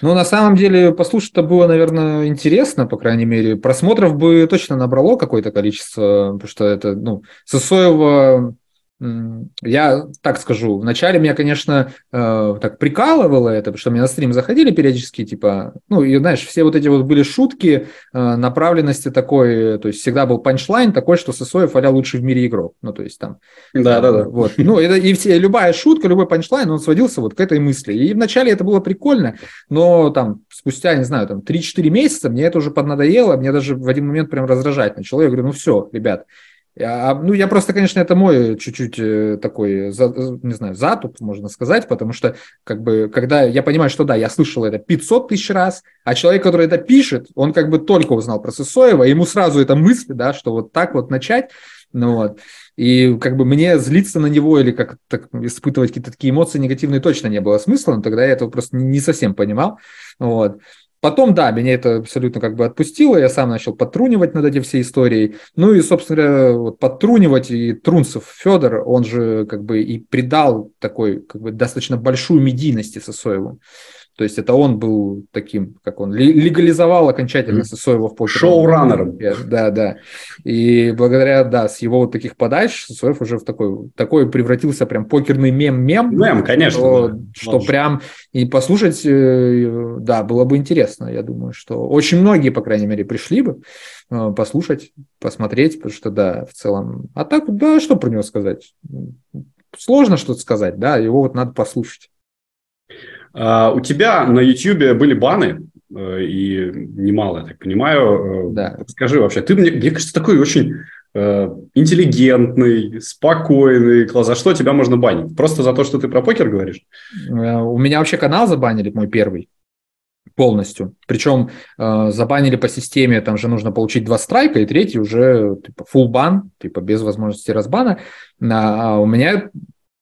Ну, на самом деле, послушать-то было, наверное, интересно, по крайней мере. Просмотров бы точно набрало какое-то количество, потому что это, ну, Сосоева я так скажу, вначале меня, конечно, э, так прикалывало это, потому что мне на стрим заходили периодически, типа, ну, и знаешь, все вот эти вот были шутки э, направленности такой, то есть всегда был панчлайн такой, что Сосоев а лучший в мире игрок, ну, то есть там. Да, да, да. Вот, [LAUGHS] ну, это, и все, любая шутка, любой панчлайн, он сводился вот к этой мысли. И вначале это было прикольно, но там спустя, не знаю, там 3-4 месяца мне это уже поднадоело, мне даже в один момент прям раздражать начало. Я говорю, ну все, ребят, а, ну, я просто, конечно, это мой чуть-чуть э, такой, не знаю, затуп, можно сказать, потому что, как бы, когда я понимаю, что да, я слышал это 500 тысяч раз, а человек, который это пишет, он как бы только узнал про Сысоева, ему сразу эта мысль, да, что вот так вот начать, ну вот, и как бы мне злиться на него или как так, испытывать какие-то такие эмоции негативные точно не было смысла, но тогда я этого просто не совсем понимал, вот. Потом, да, меня это абсолютно как бы отпустило, я сам начал подтрунивать над этим всей историей. Ну и, собственно, вот подтрунивать, и Трунцев Федор, он же как бы и придал такой как бы достаточно большую медийности Сосоеву. То есть это он был таким, как он легализовал окончательно Сосоева в покере. Шоураннером. Да, да. И благодаря, да, с его вот таких подач Сосоев уже в такой, такой превратился прям покерный мем-мем. Мем, конечно. Что, да. что прям и послушать, э, да, было бы интересно. Я думаю, что очень многие, по крайней мере, пришли бы э, послушать, посмотреть, потому что, да, в целом. А так, да, что про него сказать? Сложно что-то сказать, да, его вот надо послушать. А, у тебя на YouTube были баны, э, и немало, я так понимаю. Э, да. Скажи вообще, ты, мне, мне кажется, такой очень э, интеллигентный, спокойный, за что тебя можно банить? Просто за то, что ты про покер говоришь? У меня вообще канал забанили, мой первый полностью. Причем э, забанили по системе, там же нужно получить два страйка, и третий уже типа full бан, типа без возможности разбана. А у меня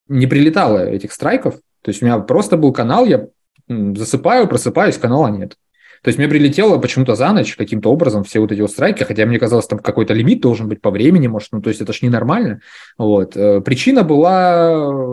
не прилетало этих страйков, то есть у меня просто был канал, я засыпаю, просыпаюсь, канала нет. То есть мне прилетело почему-то за ночь каким-то образом все вот эти вот страйки, хотя мне казалось, там какой-то лимит должен быть по времени, может, ну то есть это ж ненормально. Вот. Э, причина была,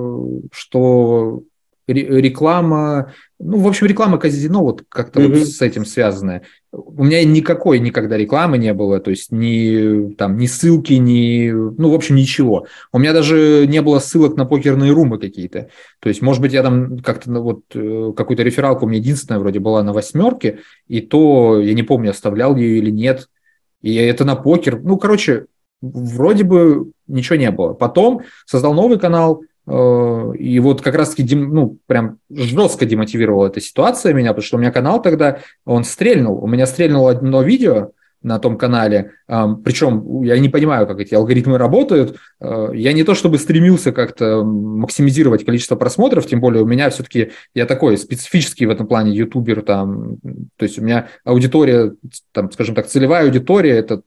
что реклама, ну, в общем, реклама казино вот как-то mm-hmm. вот с этим связанная. У меня никакой никогда рекламы не было, то есть ни, там, ни ссылки, ни, ну, в общем, ничего. У меня даже не было ссылок на покерные румы какие-то. То есть, может быть, я там как-то, ну, вот, э, какую-то рефералку у меня единственная вроде была на восьмерке, и то, я не помню, оставлял ее или нет. И это на покер. Ну, короче, вроде бы ничего не было. Потом создал новый канал, И вот как раз-таки, ну, прям жестко демотивировала эта ситуация меня, потому что у меня канал тогда, он стрельнул. У меня стрельнуло одно видео, на том канале. Причем я не понимаю, как эти алгоритмы работают. Э, я не то чтобы стремился как-то максимизировать количество просмотров, тем более у меня все-таки, я такой специфический в этом плане ютубер, там, то есть у меня аудитория, там, скажем так, целевая аудитория, это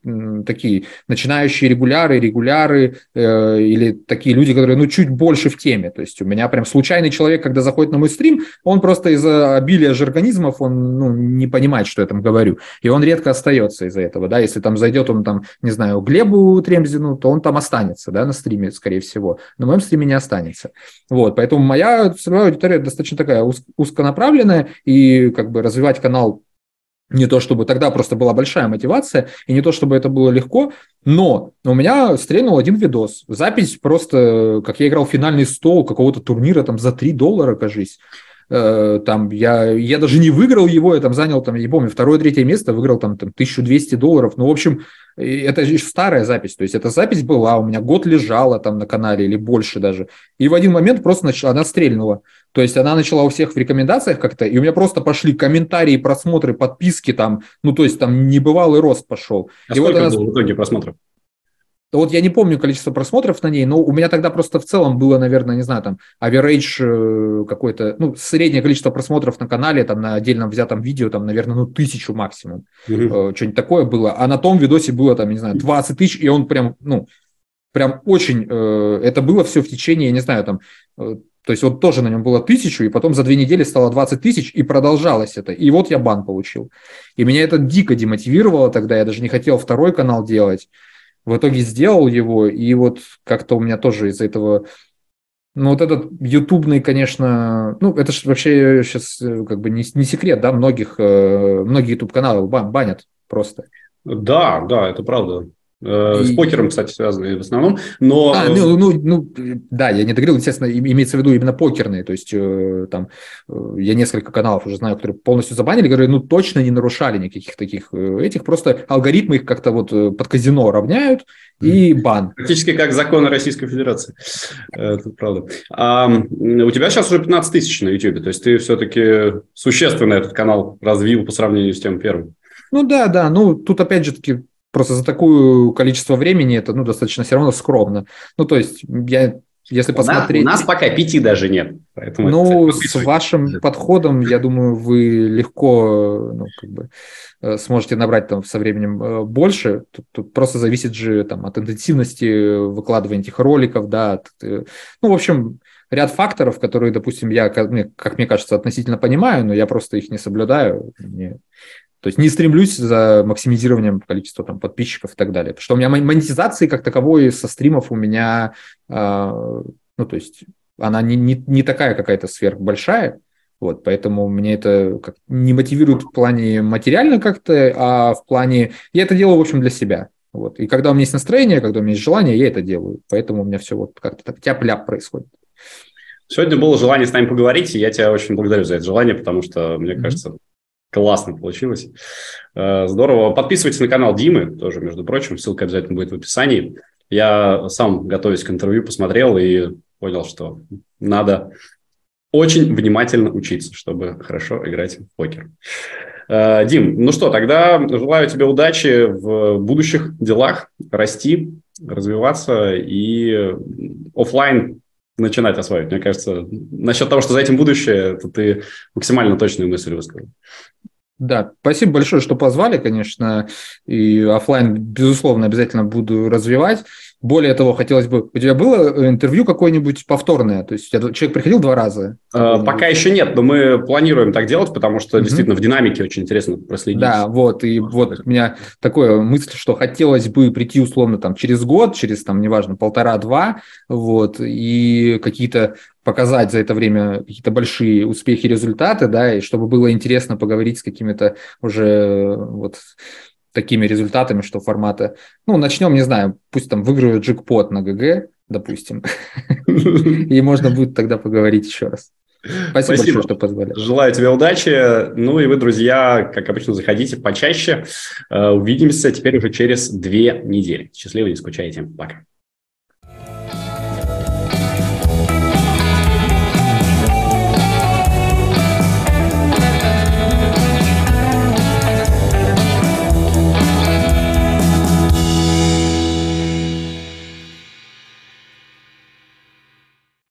такие начинающие регуляры, регуляры э, или такие люди, которые, ну, чуть больше в теме. То есть у меня прям случайный человек, когда заходит на мой стрим, он просто из-за обилия жаргонизмов, он ну, не понимает, что я там говорю. И он редко остается из-за этого, да, если там зайдет он там, не знаю, Глебу Тремзину, то он там останется, да, на стриме, скорее всего, на моем стриме не останется. Вот, поэтому моя целевая аудитория достаточно такая узконаправленная, и как бы развивать канал не то чтобы тогда просто была большая мотивация, и не то чтобы это было легко, но у меня стрельнул один видос. Запись просто, как я играл финальный стол какого-то турнира там за 3 доллара, кажись. Э, там я, я даже не выиграл его, я там занял, там, я не помню, второе, третье место, выиграл там, там 1200 долларов. Ну, в общем, это же старая запись, то есть эта запись была, у меня год лежала там на канале или больше даже. И в один момент просто начала, она стрельнула. То есть она начала у всех в рекомендациях как-то, и у меня просто пошли комментарии, просмотры, подписки там, ну, то есть там небывалый рост пошел. А и сколько вот она... было в итоге просмотров? Вот я не помню количество просмотров на ней, но у меня тогда просто в целом было, наверное, не знаю, там, average э, какой-то, ну, среднее количество просмотров на канале, там, на отдельном взятом видео, там, наверное, ну, тысячу максимум. Mm-hmm. Что-нибудь такое было. А на том видосе было, там, не знаю, 20 тысяч, и он прям, ну, прям очень, э, это было все в течение, я не знаю, там, то есть вот тоже на нем было тысячу, и потом за две недели стало 20 тысяч, и продолжалось это. И вот я бан получил. И меня это дико демотивировало тогда, я даже не хотел второй канал делать в итоге сделал его, и вот как-то у меня тоже из-за этого ну, вот этот ютубный, конечно, ну, это же вообще сейчас э, как бы не, не секрет, да, многих, э, многие YouTube-каналы банят просто. Да, да, это правда. Э, с покером, кстати, связаны в основном, но... А, ну, ну, ну, да, я не договорил, естественно, имеется в виду именно покерные, то есть э, там э, я несколько каналов уже знаю, которые полностью забанили, которые, ну, точно не нарушали никаких таких этих, просто алгоритмы их как-то вот под казино равняют, и бан. Практически как законы Российской Федерации. Это правда. А у тебя сейчас уже 15 тысяч на YouTube, то есть ты все-таки существенно этот канал развил по сравнению с тем первым. Ну да, да, ну тут опять же таки Просто за такое количество времени это ну, достаточно все равно скромно. Ну, то есть, я если посмотреть... У нас, у нас пока пяти даже нет. Поэтому ну, с вашим подходом, я думаю, вы легко ну, как бы, э, сможете набрать там со временем э, больше. Тут, тут просто зависит же там, от интенсивности выкладывания этих роликов, да. От, э, ну, в общем, ряд факторов, которые, допустим, я, как мне кажется, относительно понимаю, но я просто их не соблюдаю. Мне то есть не стремлюсь за максимизированием количества там, подписчиков и так далее. Потому что у меня монетизации как таковой со стримов у меня, э, ну, то есть она не, не, не такая какая-то сверхбольшая, вот, поэтому мне это как не мотивирует в плане материально как-то, а в плане... Я это делаю, в общем, для себя. Вот. И когда у меня есть настроение, когда у меня есть желание, я это делаю. Поэтому у меня все вот как-то так тяп-ляп происходит. Сегодня было желание с нами поговорить, и я тебя очень благодарю за это желание, потому что, мне mm-hmm. кажется, Классно получилось. Э, здорово. Подписывайтесь на канал Димы, тоже, между прочим, ссылка обязательно будет в описании. Я сам, готовясь к интервью, посмотрел и понял, что надо очень внимательно учиться, чтобы хорошо играть в покер. Э, Дим, ну что, тогда желаю тебе удачи в будущих делах, расти, развиваться и офлайн начинать осваивать. Мне кажется, насчет того, что за этим будущее, это ты максимально точную мысль высказал. Да, спасибо большое, что позвали, конечно, и офлайн, безусловно, обязательно буду развивать. Более того, хотелось бы... У тебя было интервью какое-нибудь повторное? То есть человек приходил два раза? Э, пока еще нет, но мы планируем так делать, потому что действительно в динамике очень интересно проследить. Да, вот. И вот у меня такое мысль, что хотелось бы прийти условно там через год, через там, неважно, полтора-два, вот, и какие-то показать за это время какие-то большие успехи, результаты, да, и чтобы было интересно поговорить с какими-то уже вот такими результатами, что формата, ну, начнем, не знаю, пусть там выиграю джекпот на ГГ, допустим, [LAUGHS] и можно будет тогда поговорить еще раз. Спасибо, Спасибо большое, что позвали. Желаю тебе удачи. Ну и вы, друзья, как обычно, заходите почаще. Э, увидимся теперь уже через две недели. Счастливо, не скучайте. Пока.